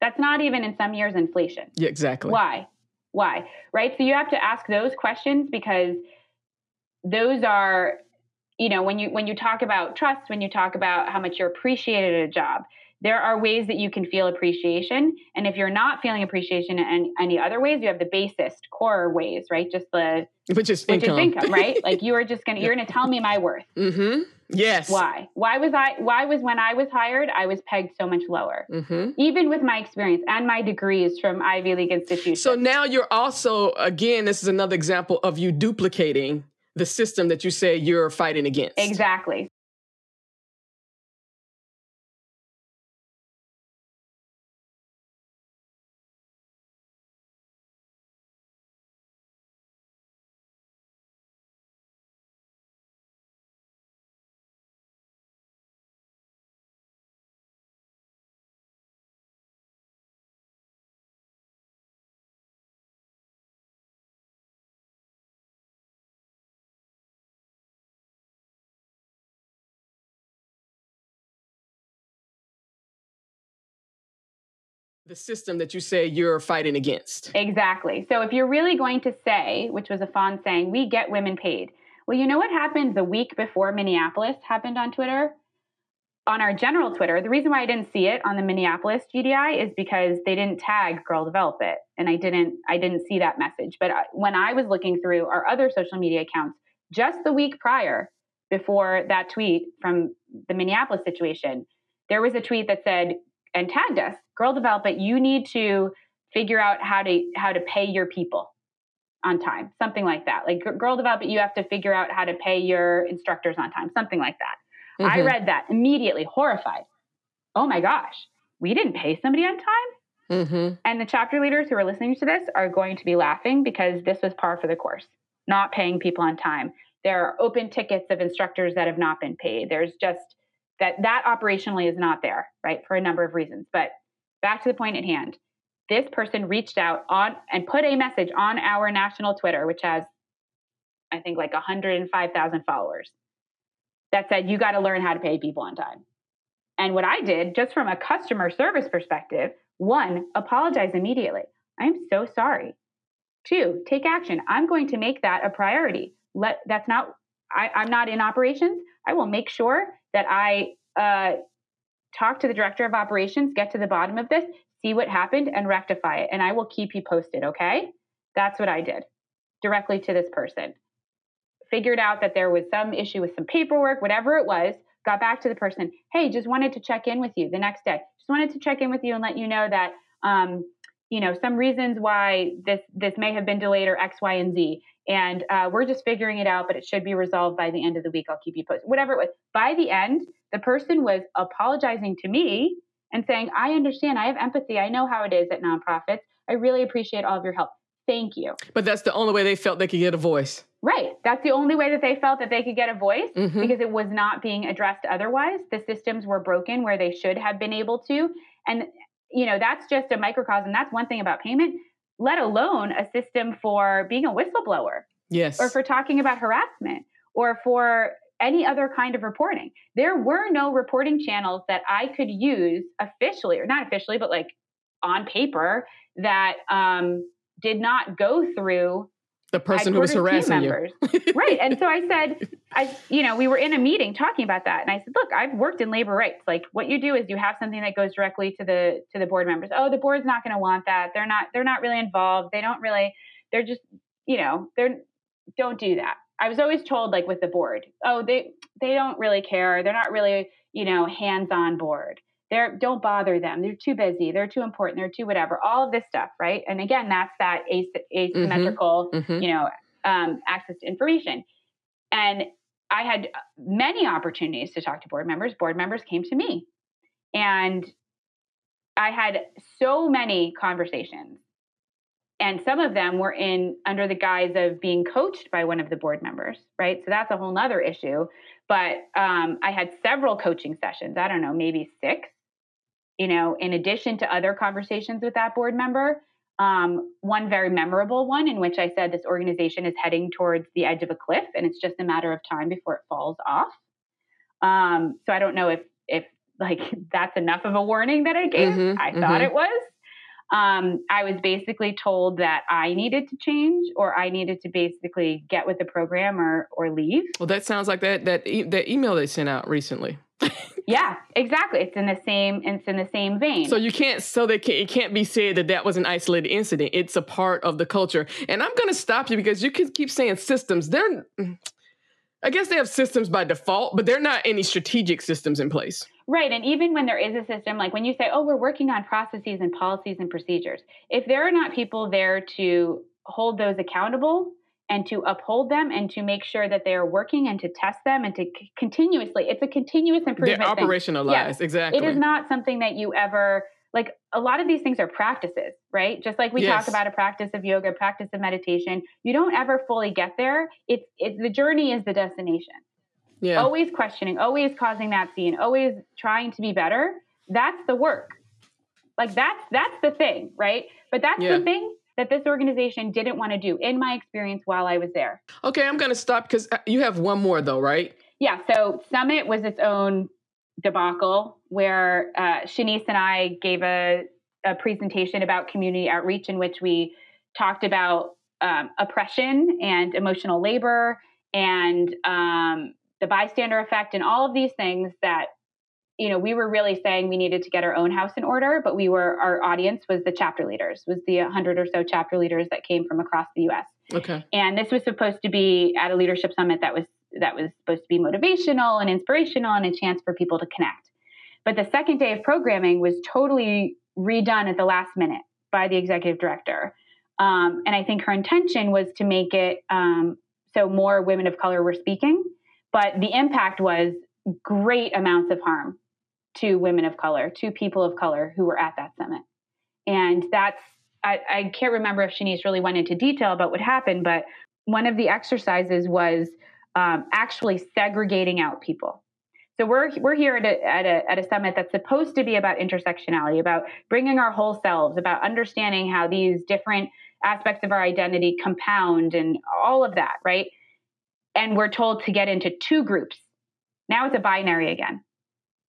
S2: That's not even in some years inflation.
S1: Yeah, exactly.
S2: Why? Why? Right? So you have to ask those questions because those are you know when you when you talk about trust when you talk about how much you're appreciated at a job there are ways that you can feel appreciation and if you're not feeling appreciation in any other ways you have the basest core ways right just the
S1: which is
S2: which
S1: income.
S2: is income right [laughs] like you are just gonna you're gonna tell me my worth
S1: mm-hmm yes
S2: why why was i why was when i was hired i was pegged so much lower
S1: mm-hmm.
S2: even with my experience and my degrees from ivy league institutions
S1: so now you're also again this is another example of you duplicating the system that you say you're fighting against.
S2: Exactly.
S1: The system that you say you're fighting against.
S2: Exactly. So if you're really going to say, which was a fond saying, we get women paid. Well, you know what happened the week before Minneapolis happened on Twitter? On our general Twitter, the reason why I didn't see it on the Minneapolis GDI is because they didn't tag Girl Develop It, and I didn't I didn't see that message. But uh, when I was looking through our other social media accounts, just the week prior, before that tweet from the Minneapolis situation, there was a tweet that said and tagged us girl develop it you need to figure out how to how to pay your people on time something like that. Like girl develop it you have to figure out how to pay your instructors on time something like that. Mm-hmm. i read that immediately horrified. Oh my gosh we didn't pay somebody on time? Mm-hmm. and the chapter leaders who are listening to this are going to be laughing because this was par for the course not paying people on time. There are open tickets of instructors that have not been paid. There's just that that operationally is not there, right? For a number of reasons. But back to the point at hand. This person reached out on and put a message on our national Twitter, which has, I think, like 105,000 followers, that said, you got to learn how to pay people on time. And what I did, just from a customer service perspective, one, apologize immediately. I'm so sorry. Two, take action. I'm going to make that a priority. Let that's not I, I'm not in operations. I will make sure that I uh, talk to the director of operations, get to the bottom of this, see what happened, and rectify it. And I will keep you posted, okay? That's what I did directly to this person. Figured out that there was some issue with some paperwork, whatever it was, got back to the person, hey, just wanted to check in with you the next day. Just wanted to check in with you and let you know that um, you know some reasons why this this may have been delayed or x y and z. And uh, we're just figuring it out but it should be resolved by the end of the week. I'll keep you posted. Whatever it was. By the end the person was apologizing to me and saying i understand. I have empathy. I know how it is at nonprofits. I really appreciate all of your help. Thank you.
S1: But that's the only way they felt they could get a voice.
S2: Right. That's the only way that they felt that they could get a voice mm-hmm. because it was not being addressed otherwise. The systems were broken where they should have been able to. And you know, that's just a microcosm. That's one thing about payment, let alone a system for being a whistleblower.
S1: Yes.
S2: Or for talking about harassment or for any other kind of reporting. There were no reporting channels that I could use officially, or not officially, but like on paper that um, did not go through
S1: the person who was harassing you. [laughs]
S2: right. And so I said, I, you know, we were in a meeting talking about that. And I said, look, I've worked in labor rights. Like what you do is you have something that goes directly to the, to the board members. Oh, the board's not going to want that. They're not, they're not really involved. They don't really, they're just, you know, they're, don't do that. I was always told like with the board, oh, they, they don't really care. They're not really, you know, hands on board they're don't bother them. They're too busy. They're too important. They're too whatever. All of this stuff right? And again that's that as- mm-hmm. asymmetrical mm-hmm. you know um, access to information. And i had many opportunities to talk to board members. Board members came to me. And i had so many conversations. And some of them were in under the guise of being coached by one of the board members right? So that's a whole nother issue. But um, i had several coaching sessions. I don't know maybe six you know, in addition to other conversations with that board member, um, one very memorable one in which I said this organization is heading towards the edge of a cliff and it's just a matter of time before it falls off. Um, so I don't know if if like [laughs] that's enough of a warning that I gave. Mm-hmm, I mm-hmm. thought it was. Um, I was basically told that I needed to change or I needed to basically get with the program or or leave.
S1: Well, that sounds like that that e- that email they sent out recently.
S2: Yeah, exactly. It's in the same it's in the same vein.
S1: So you can't so they can't, it can't be said that that was an isolated incident. It's a part of the culture. And I'm going to stop you because you can keep saying systems. They're I guess they have systems by default, but they're not any strategic systems in place.
S2: Right. And even when there is a system, like when you say, oh, we're working on processes and policies and procedures, if there are not people there to hold those accountable and to uphold them and to make sure that they are working and to test them and to c- continuously, it's a continuous improvement.
S1: They're operationalized, yes. exactly.
S2: It is not something that you ever like a lot of these things are practices, right? Just like we yes. talk about a practice of yoga, practice of meditation, you don't ever fully get there. It's it's the journey is the destination. Yeah. Always questioning, always causing that scene, always trying to be better. That's the work. Like that's that's the thing, right? But that's yeah. the thing that this organization didn't want to do in my experience while I was there.
S1: Okay, I'm going to stop because uh, you have one more though, right?
S2: Yeah, so Summit was its own debacle where uh, Shanice and I gave a, a, presentation about community outreach in which we talked about um, oppression and emotional labor and um, the bystander effect and all of these things that you know we were really saying we needed to get our own house in order but we were our audience was the chapter leaders was the 100 or so chapter leaders that came from across the us
S1: okay
S2: and this was supposed to be at a leadership summit that was that was supposed to be motivational and inspirational and a chance for people to connect. But the second day of programming was totally redone at the last minute by the executive director. Um, and I think her intention was to make it um, so more women of color were speaking, but the impact was great amounts of harm to women of color, to people of color who were at that summit. And that's, I, I can't remember if Shanice really went into detail about what happened, but one of the exercises was um, actually segregating out people. So we're we're here at a, at a at a summit that's supposed to be about intersectionality, about bringing our whole selves, about understanding how these different aspects of our identity compound, and all of that, right? And we're told to get into two groups. Now it's a binary again,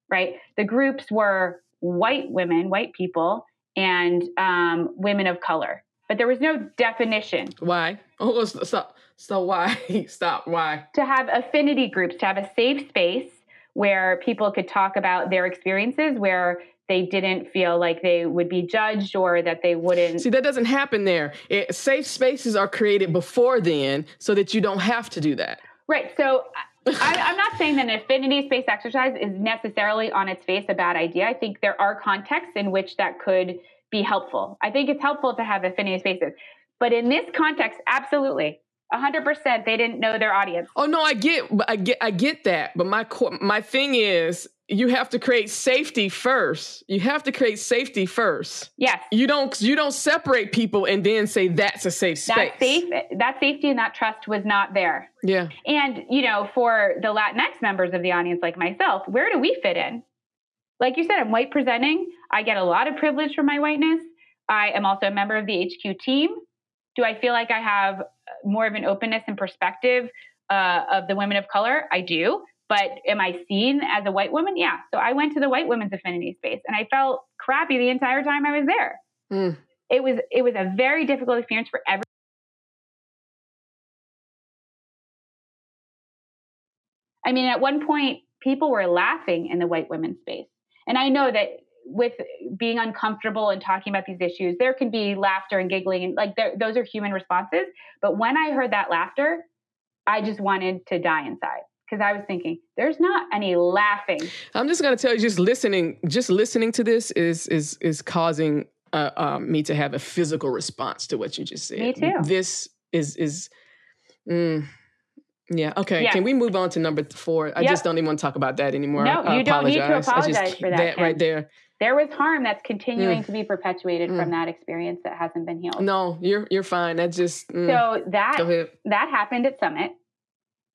S2: right? The groups were white women, white people, and um, women of color, but there was no definition.
S1: Why? [laughs] Oh, stop. So why [laughs] stop? Why?
S2: To have affinity groups, to have a safe space where people could talk about their experiences, where they didn't feel like they would be judged or that they wouldn't.
S1: See, that doesn't happen there. It, safe spaces are created before then so that you don't have to do that.
S2: Right. So I, am not saying that an affinity space exercise is necessarily on its face a bad idea. I think there are contexts in which that could be helpful. I think it's helpful to have affinity spaces. But in this context, absolutely hundred percent. They didn't know their audience.
S1: Oh no, I get, I get, I get that. But my my thing is, you have to create safety first. You have to create safety first.
S2: Yes.
S1: You don't you don't separate people and then say that's a safe space.
S2: That safe that safety and that trust was not there.
S1: Yeah.
S2: And you know, for the Latinx members of the audience like myself, where do we fit in? Like you said, I'm white presenting. I get a lot of privilege from my whiteness. I am also a member of the HQ team. Do I feel like I have more of an openness and perspective uh, of the women of color? I do. But am I seen as a white woman? Yeah. So I went to the white women's affinity space and I felt crappy the entire time I was there. Mm. It was it was a very difficult experience for every I mean, at one point, people were laughing in the white women's space. And I know that with being uncomfortable and talking about these issues, there can be laughter and giggling, and like those are human responses. But when I heard that laughter, I just wanted to die inside because I was thinking, there's not any laughing.
S1: I'm just gonna tell you, just listening, just listening to this is is is causing uh, um, me to have a physical response to what you just said.
S2: Me too.
S1: This is is. Mm, yeah. Okay. Can we move on to number four? I yep. just don't even want to talk about that anymore.
S2: No, you don't need to apologize for that.
S1: That right there
S2: there was harm that's continuing mm. to be perpetuated mm. from that experience that hasn't been healed.
S1: No, you're you're fine. That's just
S2: mm. so that that happened at Summit,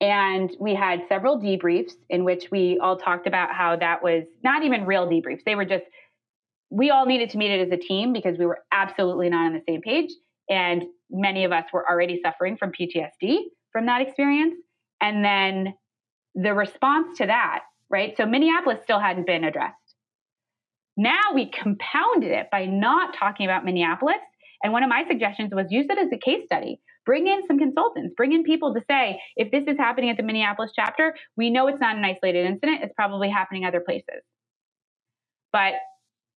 S2: and we had several debriefs in which we all talked about how that was not even real debriefs. They were just we all needed to meet it as a team because we were absolutely not on the same page, and many of us were already suffering from PTSD from that experience, and then the response to that, right? So Minneapolis still hadn't been addressed Now we compounded it by not talking about Minneapolis. And one of my suggestions was use it as a case study. Bring in some consultants, bring in people to say, if this is happening at the Minneapolis chapter, we know it's not an isolated incident, it's probably happening other places. But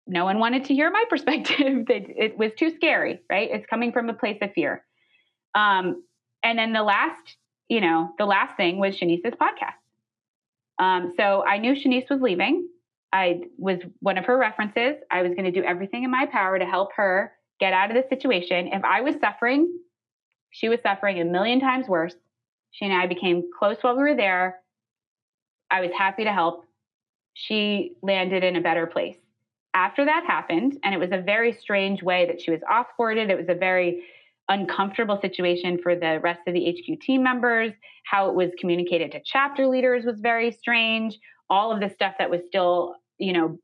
S2: no one wanted to hear my [laughs] perspective. it, was too scary, right? It's coming from a place of fear. Um, and then the last, you know, the last thing was Shanice's podcast. Um, so I knew Shanice was leaving. I was one of her references. I was going to do everything in my power to help her get out of the situation. If I was suffering, she was suffering a million times worse. She and I became close while we were there. I was happy to help. She landed in a better place. After that happened, and it was a very strange way that she was off boarded, it was a very uncomfortable situation for the rest of the HQ team members. How it was communicated to chapter leaders was very strange. All of the stuff that was still you know,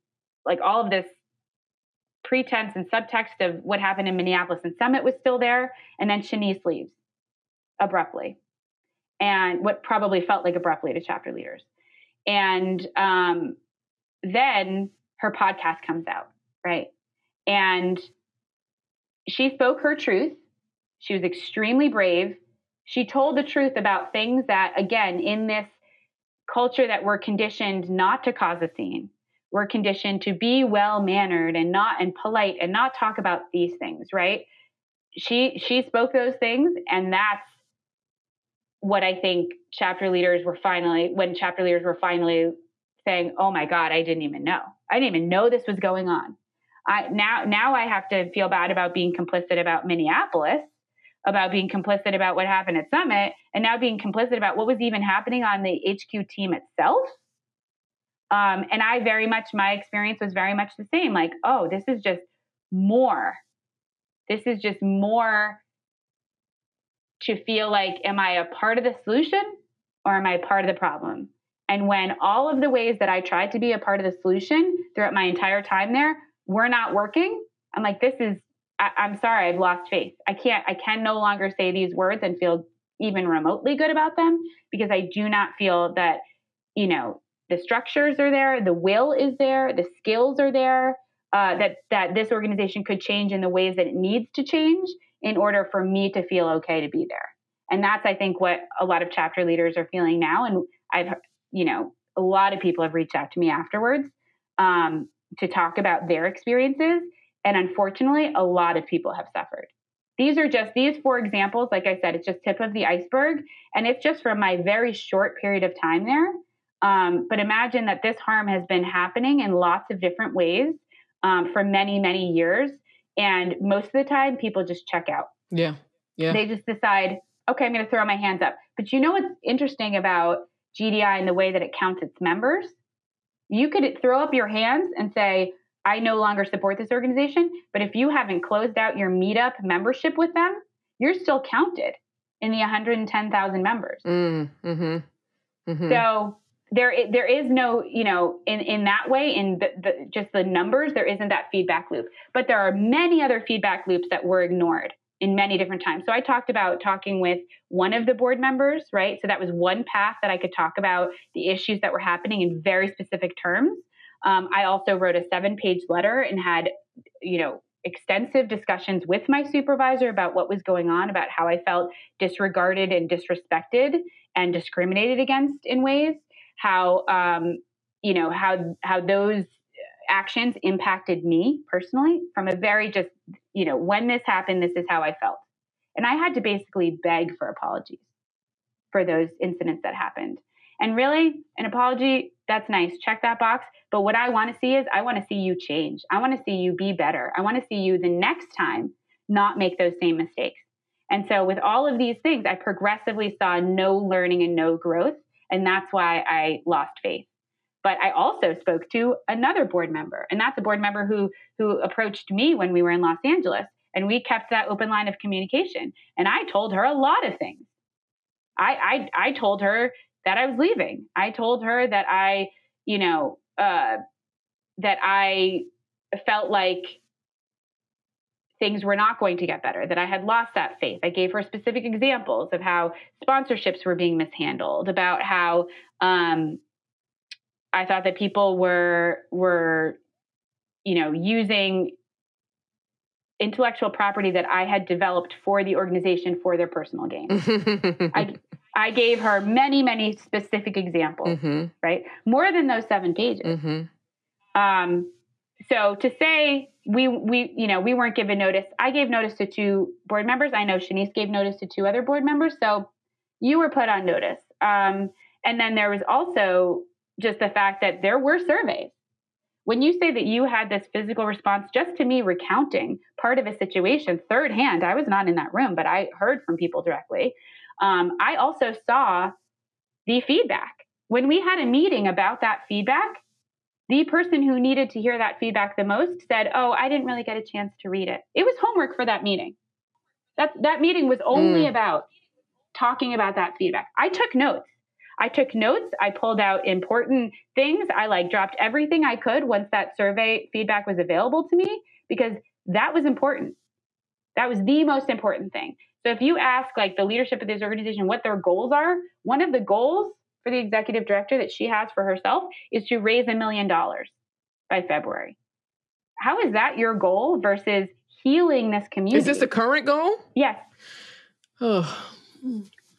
S2: like all of this pretense and subtext of what happened in Minneapolis and Summit was still there. And then Shanice leaves abruptly, and what probably felt like abruptly to chapter leaders. And um, then her podcast comes out, right? And she spoke her truth. She was extremely brave. She told the truth about things that, again, in this culture that we're conditioned not to cause a scene, we're conditioned to be well mannered and not and polite and not talk about these things, right? She she spoke those things and that's what I think chapter leaders were finally when chapter leaders were finally saying, "Oh my god, I didn't even know. I didn't even know this was going on." I now now I have to feel bad about being complicit about Minneapolis, about being complicit about what happened at Summit, and now being complicit about what was even happening on the HQ team itself um, and I very much, my experience was very much the same like, oh, this is just more. This is just more to feel like, am I a part of the solution or am I part of the problem? And when all of the ways that I tried to be a part of the solution throughout my entire time there were not working, I'm like, this is, I, I'm sorry, I've lost faith. I can't, I can no longer say these words and feel even remotely good about them because I do not feel that, you know, the structures are there, the will is there, the skills are there. Uh, that that this organization could change in the ways that it needs to change in order for me to feel okay to be there. And that's I think what a lot of chapter leaders are feeling now. And I've you know a lot of people have reached out to me afterwards um, to talk about their experiences. And unfortunately, a lot of people have suffered. These are just these four examples. Like I said, it's just tip of the iceberg, and it's just from my very short period of time there um, but imagine that this harm has been happening in lots of different ways um, for many, many years. And most of the time, people just check out.
S1: Yeah. Yeah.
S2: They just decide, okay, I'm going to throw my hands up. But you know what's interesting about GDI and the way that it counts its members? You could throw up your hands and say, I no longer support this organization. But if you haven't closed out your meetup membership with them, you're still counted in the 110,000 members.
S1: Mm, hmm
S2: mm-hmm. So there there is no you know in in that way in the, the, just the numbers there isn't that feedback loop. But there are many other feedback loops that were ignored in many different times. So i talked about talking with one of the board members right? So that was one path that i could talk about the issues that were happening in very specific terms. Um, i also wrote a seven page letter and had you know extensive discussions with my supervisor about what was going on about how i felt disregarded and disrespected and discriminated against in ways how um, you know how how those actions impacted me personally from a very just you know when this happened this is how i felt. And i had to basically beg for apologies for those incidents that happened. And really an apology that's nice. Check that box. But what i want to see is i want to see you change. I want to see you be better. I want to see you the next time not make those same mistakes. And so with all of these things i progressively saw no learning and no growth and that's why I lost faith. But I also spoke to another board member, and that's a board member who who approached me when we were in Los Angeles, and we kept that open line of communication. And I told her a lot of things. I I, I told her that I was leaving. I told her that I, you know, uh, that I felt like things were not going to get better, that I had lost that faith. I gave her specific examples of how sponsorships were being mishandled, about how um, I thought that people were were you know, using intellectual property that I had developed for the organization for their personal gain. I [laughs] I gave her many, many specific examples, mm-hmm. right? More than those seven pages. Mm-hmm. Um, so to say we we you know we weren't given notice, I gave notice to two board members. I know Shanice gave notice to two other board members. So you were put on notice. Um, and then there was also just the fact that there were surveys. When you say that you had this physical response, just to me recounting part of a situation third hand, I was not in that room, but I heard from people directly. Um, I also saw the feedback. When we had a meeting about that feedback, the person who needed to hear that feedback the most said, Oh, I didn't really get a chance to read it. It was homework for that meeting. That, that meeting was only mm. about talking about that feedback. I took notes. I took notes. I pulled out important things. I like dropped everything I could once that survey feedback was available to me because that was important. That was the most important thing. So if you ask like the leadership of this organization what their goals are, one of the goals for the executive director that she has for herself is to raise a million dollars by February. How is that your goal versus healing this community?
S1: Is this the current goal?
S2: Yes. Oh.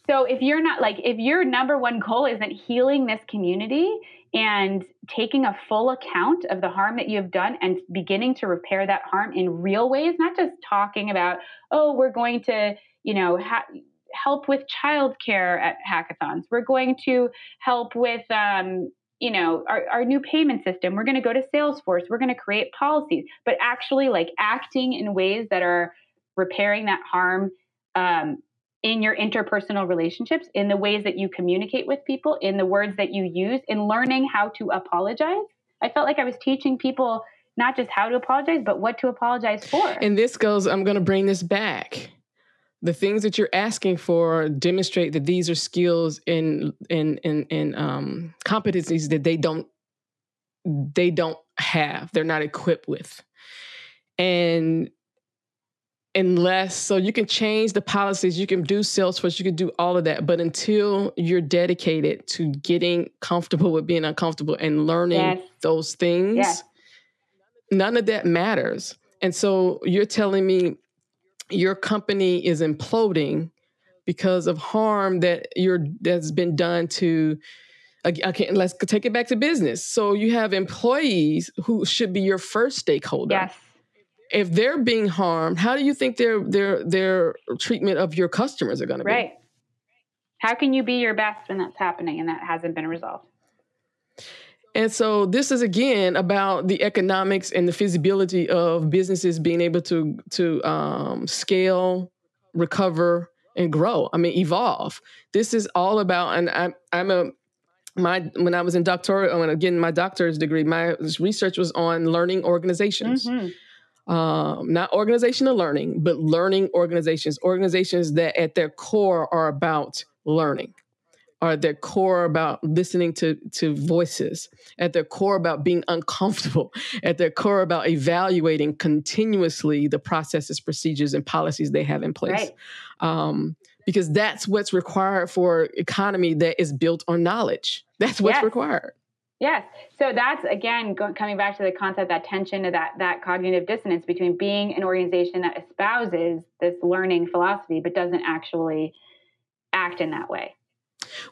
S2: So if you're not like if your number one goal isn't healing this community and taking a full account of the harm that you've done and beginning to repair that harm in real ways, not just talking about, oh, we're going to, you know, ha- help with childcare at hackathons. We're going to help with, um, you know, our, our new payment system. We're going to go to Salesforce. We're going to create policies, but actually like acting in ways that are repairing that harm um, in your interpersonal relationships, in the ways that you communicate with people, in the words that you use, in learning how to apologize. I felt like I was teaching people not just how to apologize, but what to apologize for.
S1: And this goes, I'm going to bring this back. The things that you're asking for demonstrate that these are skills and and and and um, competencies that they don't they don't have. They're not equipped with. And unless so you can change the policies you can do salesforce you can do all of that but until you're dedicated to getting comfortable with being uncomfortable and learning yes. those things yes. none of that matters and so you're telling me your company is imploding because of harm that you're that's been done to okay let's take it back to business so you have employees who should be your first stakeholder
S2: yes
S1: if they're being harmed, how do you think their their their treatment of your customers are going to be?
S2: Right. How can you be your best when that's happening and that hasn't been resolved?
S1: And so this is again about the economics and the feasibility of businesses being able to to um, scale, recover, and grow. I mean, evolve. This is all about, and I'm I'm a my when I was in doctoral, and again my doctor's degree, my research was on learning organizations. Mm-hmm um, not organizational learning, but learning organizations, organizations that at their core are about learning, are at their core about listening to, to voices, at their core about being uncomfortable, [laughs] at their core about evaluating continuously the processes, procedures, and policies they have in place. Right. Um, because that's what's required for economy that is built on knowledge. That's what's yes. required.
S2: Yes. So that's again coming back to the concept that tension of that that cognitive dissonance between being an organization that espouses this learning philosophy but doesn't actually act in that way.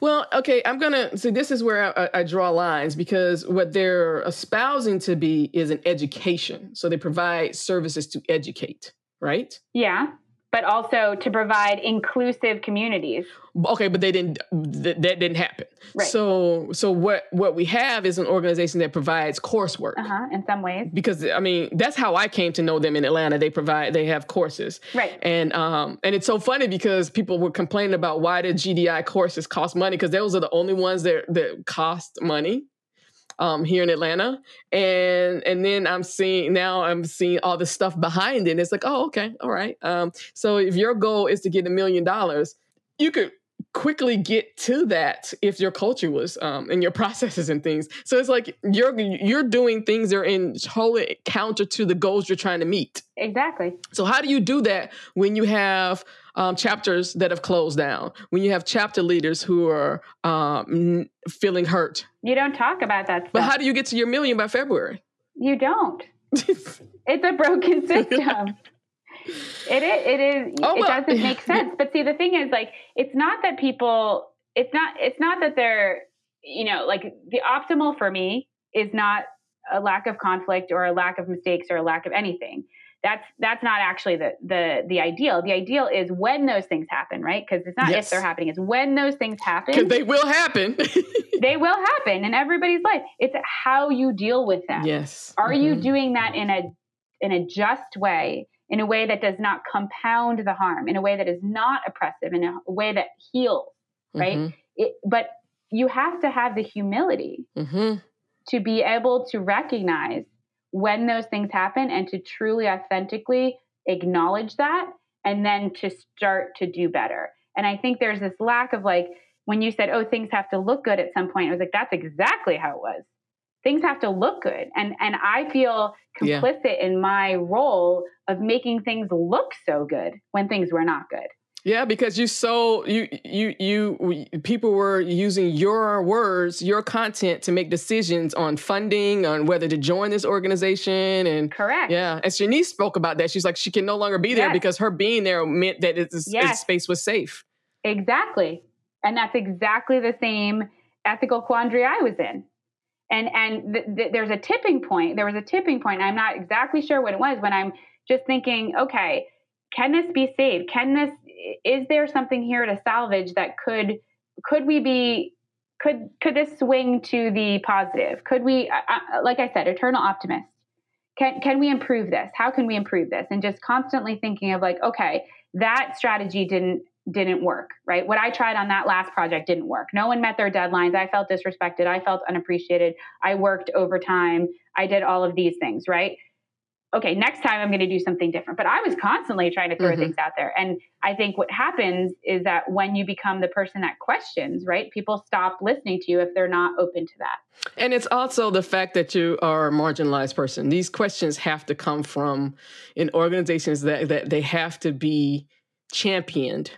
S1: Well, okay, I'm gonna see. This is where I, I, draw lines because what they're espousing to be is an education. So they provide services to educate, right?
S2: Yeah but also to provide inclusive communities.
S1: Okay, but they didn't. Th- that didn't happen. Right. So, so what what we have is an organization that provides coursework.
S2: Uh-huh, in some ways.
S1: Because I mean, that's how I came to know them in Atlanta. They provide. They have courses.
S2: Right.
S1: And um, and it's so funny because people were complaining about why did GDI courses cost money because those are the only ones that that cost money um, here in Atlanta. And and then I'm seeing now I'm seeing all the stuff behind it. And it's like, oh, okay, all right. Um, so if your goal is to get a million dollars, you could quickly get to that if your culture was um, and your [laughs] processes and things. So it's like you're you're doing things that are in totally counter to the goals you're trying to meet.
S2: Exactly.
S1: So how do you do that when you have um, chapters that have closed down, when you have chapter leaders who are um, feeling hurt.
S2: You don't talk about that stuff.
S1: But how do you get to your million by February?
S2: You don't. [laughs] it's a broken system. It is. It is. [laughs] Oh, it well, doesn't make [laughs] sense. But see, the thing is, like, it's not that people. It's not. It's not that they're. You know, like the optimal for me is not a lack of conflict or a lack of mistakes or a lack of anything that's that's not actually the the the ideal. The ideal is when those things happen, right? Because it's not yes. if they're happening; it's when those things happen.
S1: Because they will happen. [laughs]
S2: they will happen in everybody's life. It's how you deal with them.
S1: Yes.
S2: Are mm-hmm. you doing that in a in a just way, in a way that does not compound the harm, in a way that is not oppressive, in a way that heals, right? Mm-hmm. It, but you have to have the humility mm-hmm. to be able to recognize when those things happen and to truly authentically acknowledge that and then to start to do better. And I think there's this lack of like, when you said, oh, things have to look good at some point, I was like, that's exactly how it was. Things have to look good. And and I feel complicit yeah. in my role of making things look so good when things were not good.
S1: Yeah, because you so you you you people were using your words, your content to make decisions on funding, on whether to join this organization, and
S2: correct.
S1: Yeah, and Shanice spoke about that. She's like, she can no longer be there yes. because her being there meant that its, yes. its space was safe.
S2: Exactly, and that's exactly the same ethical quandary I was in. And and th- th- there's a tipping point. There was a tipping point. I'm not exactly sure what it was when I'm just thinking, okay, can this be saved? Can this is there something here to salvage that could could we be could could this swing to the positive? Could we, uh, like I said, eternal optimist? Can can we improve this? How can we improve this? And just constantly thinking of like, okay, that strategy didn't didn't work, right? What I tried on that last project didn't work. No one met their deadlines. I felt disrespected. I felt unappreciated. I worked overtime. I did all of these things, right? Okay, next time I'm going to do something different. But I was constantly trying to throw mm-hmm. things out there. And I think what happens is that when you become the person that questions, right, people stop listening to you if they're not open to that.
S1: And it's also the fact that you are a marginalized person. These questions have to come from in organizations that, that they have to be championed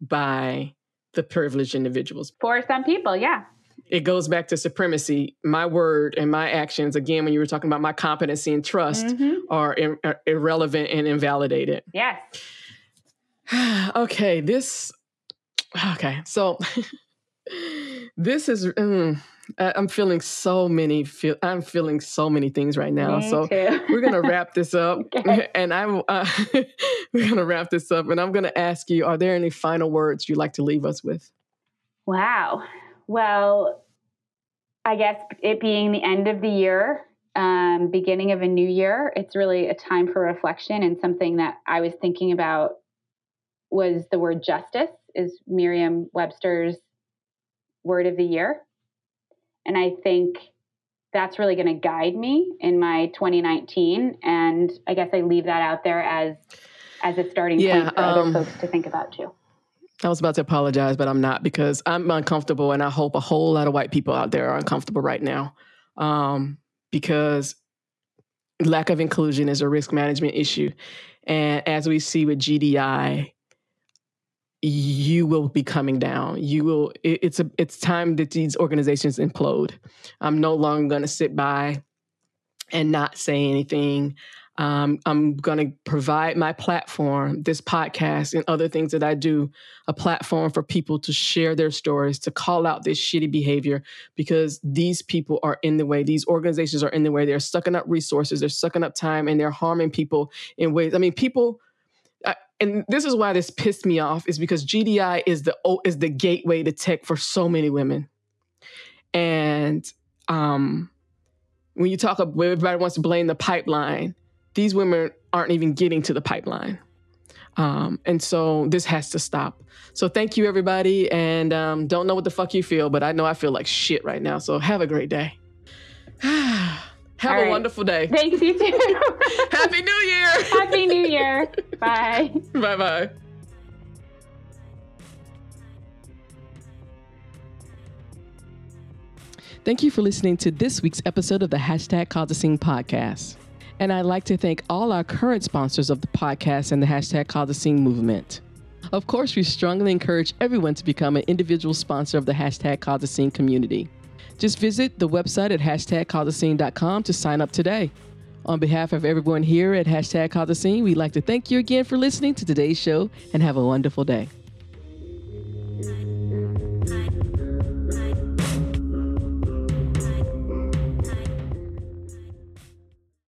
S1: by the privileged individuals.
S2: For some people, yeah
S1: it goes back to supremacy. My word and my actions, again, when you were talking about my competency and trust, mm-hmm. are, in, are irrelevant and invalidated.
S2: Yes. [sighs]
S1: okay, this. Okay, so [laughs] this is. Mm, I'm feeling so many. Feel, I'm feeling so many things right now.
S2: Me
S1: so
S2: too.
S1: we're gonna wrap this [laughs] up, okay. [laughs] and I'm. Uh, we're gonna wrap this up, and I'm gonna ask you: Are there any final words you'd like to leave us with?
S2: Wow. Well, I guess it being the end of the year, um, beginning of a new year, it's really a time for reflection. And something that I was thinking about was the word justice, is Merriam Webster's word of the year. And I think that's really going to guide me in my 2019. And I guess I leave that out there as as a starting yeah, point for um, other folks to think about too.
S1: I was about to apologize, but I'm not because I'm uncomfortable, and I hope a whole lot of white people out there are uncomfortable right now um, because lack of inclusion is a risk management issue. And as we see with GDI, you will be coming down. You will. It, it's a. It's time that these organizations implode. I'm no longer going to sit by and not say anything. Um, I'm going to provide my platform, this podcast, and other things that I do, a platform for people to share their stories, to call out this shitty behavior because these people are in the way. These organizations are in the way. They're sucking up resources, they're sucking up time, and they're harming people in ways. I mean, people. and this is why this pissed me off is because GDI is the is the gateway to tech for so many women, and um, when you talk about everybody wants to blame the pipeline, these women aren't even getting to the pipeline. Um, and so this has to stop. So thank you, everybody. And um, don't know what the fuck you feel, but I know I feel like shit right now. So have a great day. [sighs] have All a right. wonderful day.
S2: Thanks, you too. [laughs]
S1: Happy New Year.
S2: Happy New Year. Bye. [laughs]
S1: Bye bye. Thank you for listening to this week's episode of the Hashtag Cause a Scene podcast. And I'd like to thank all our current sponsors of the podcast and the hashtag Cause a Scene movement. Of course, we strongly encourage everyone to become an individual sponsor of the hashtag Cause a Scene community. Just visit the website at hashtag to sign up today. On behalf of everyone here at Hashtag Cause a Scene, we'd like to thank you again for listening to today's show and have a wonderful day.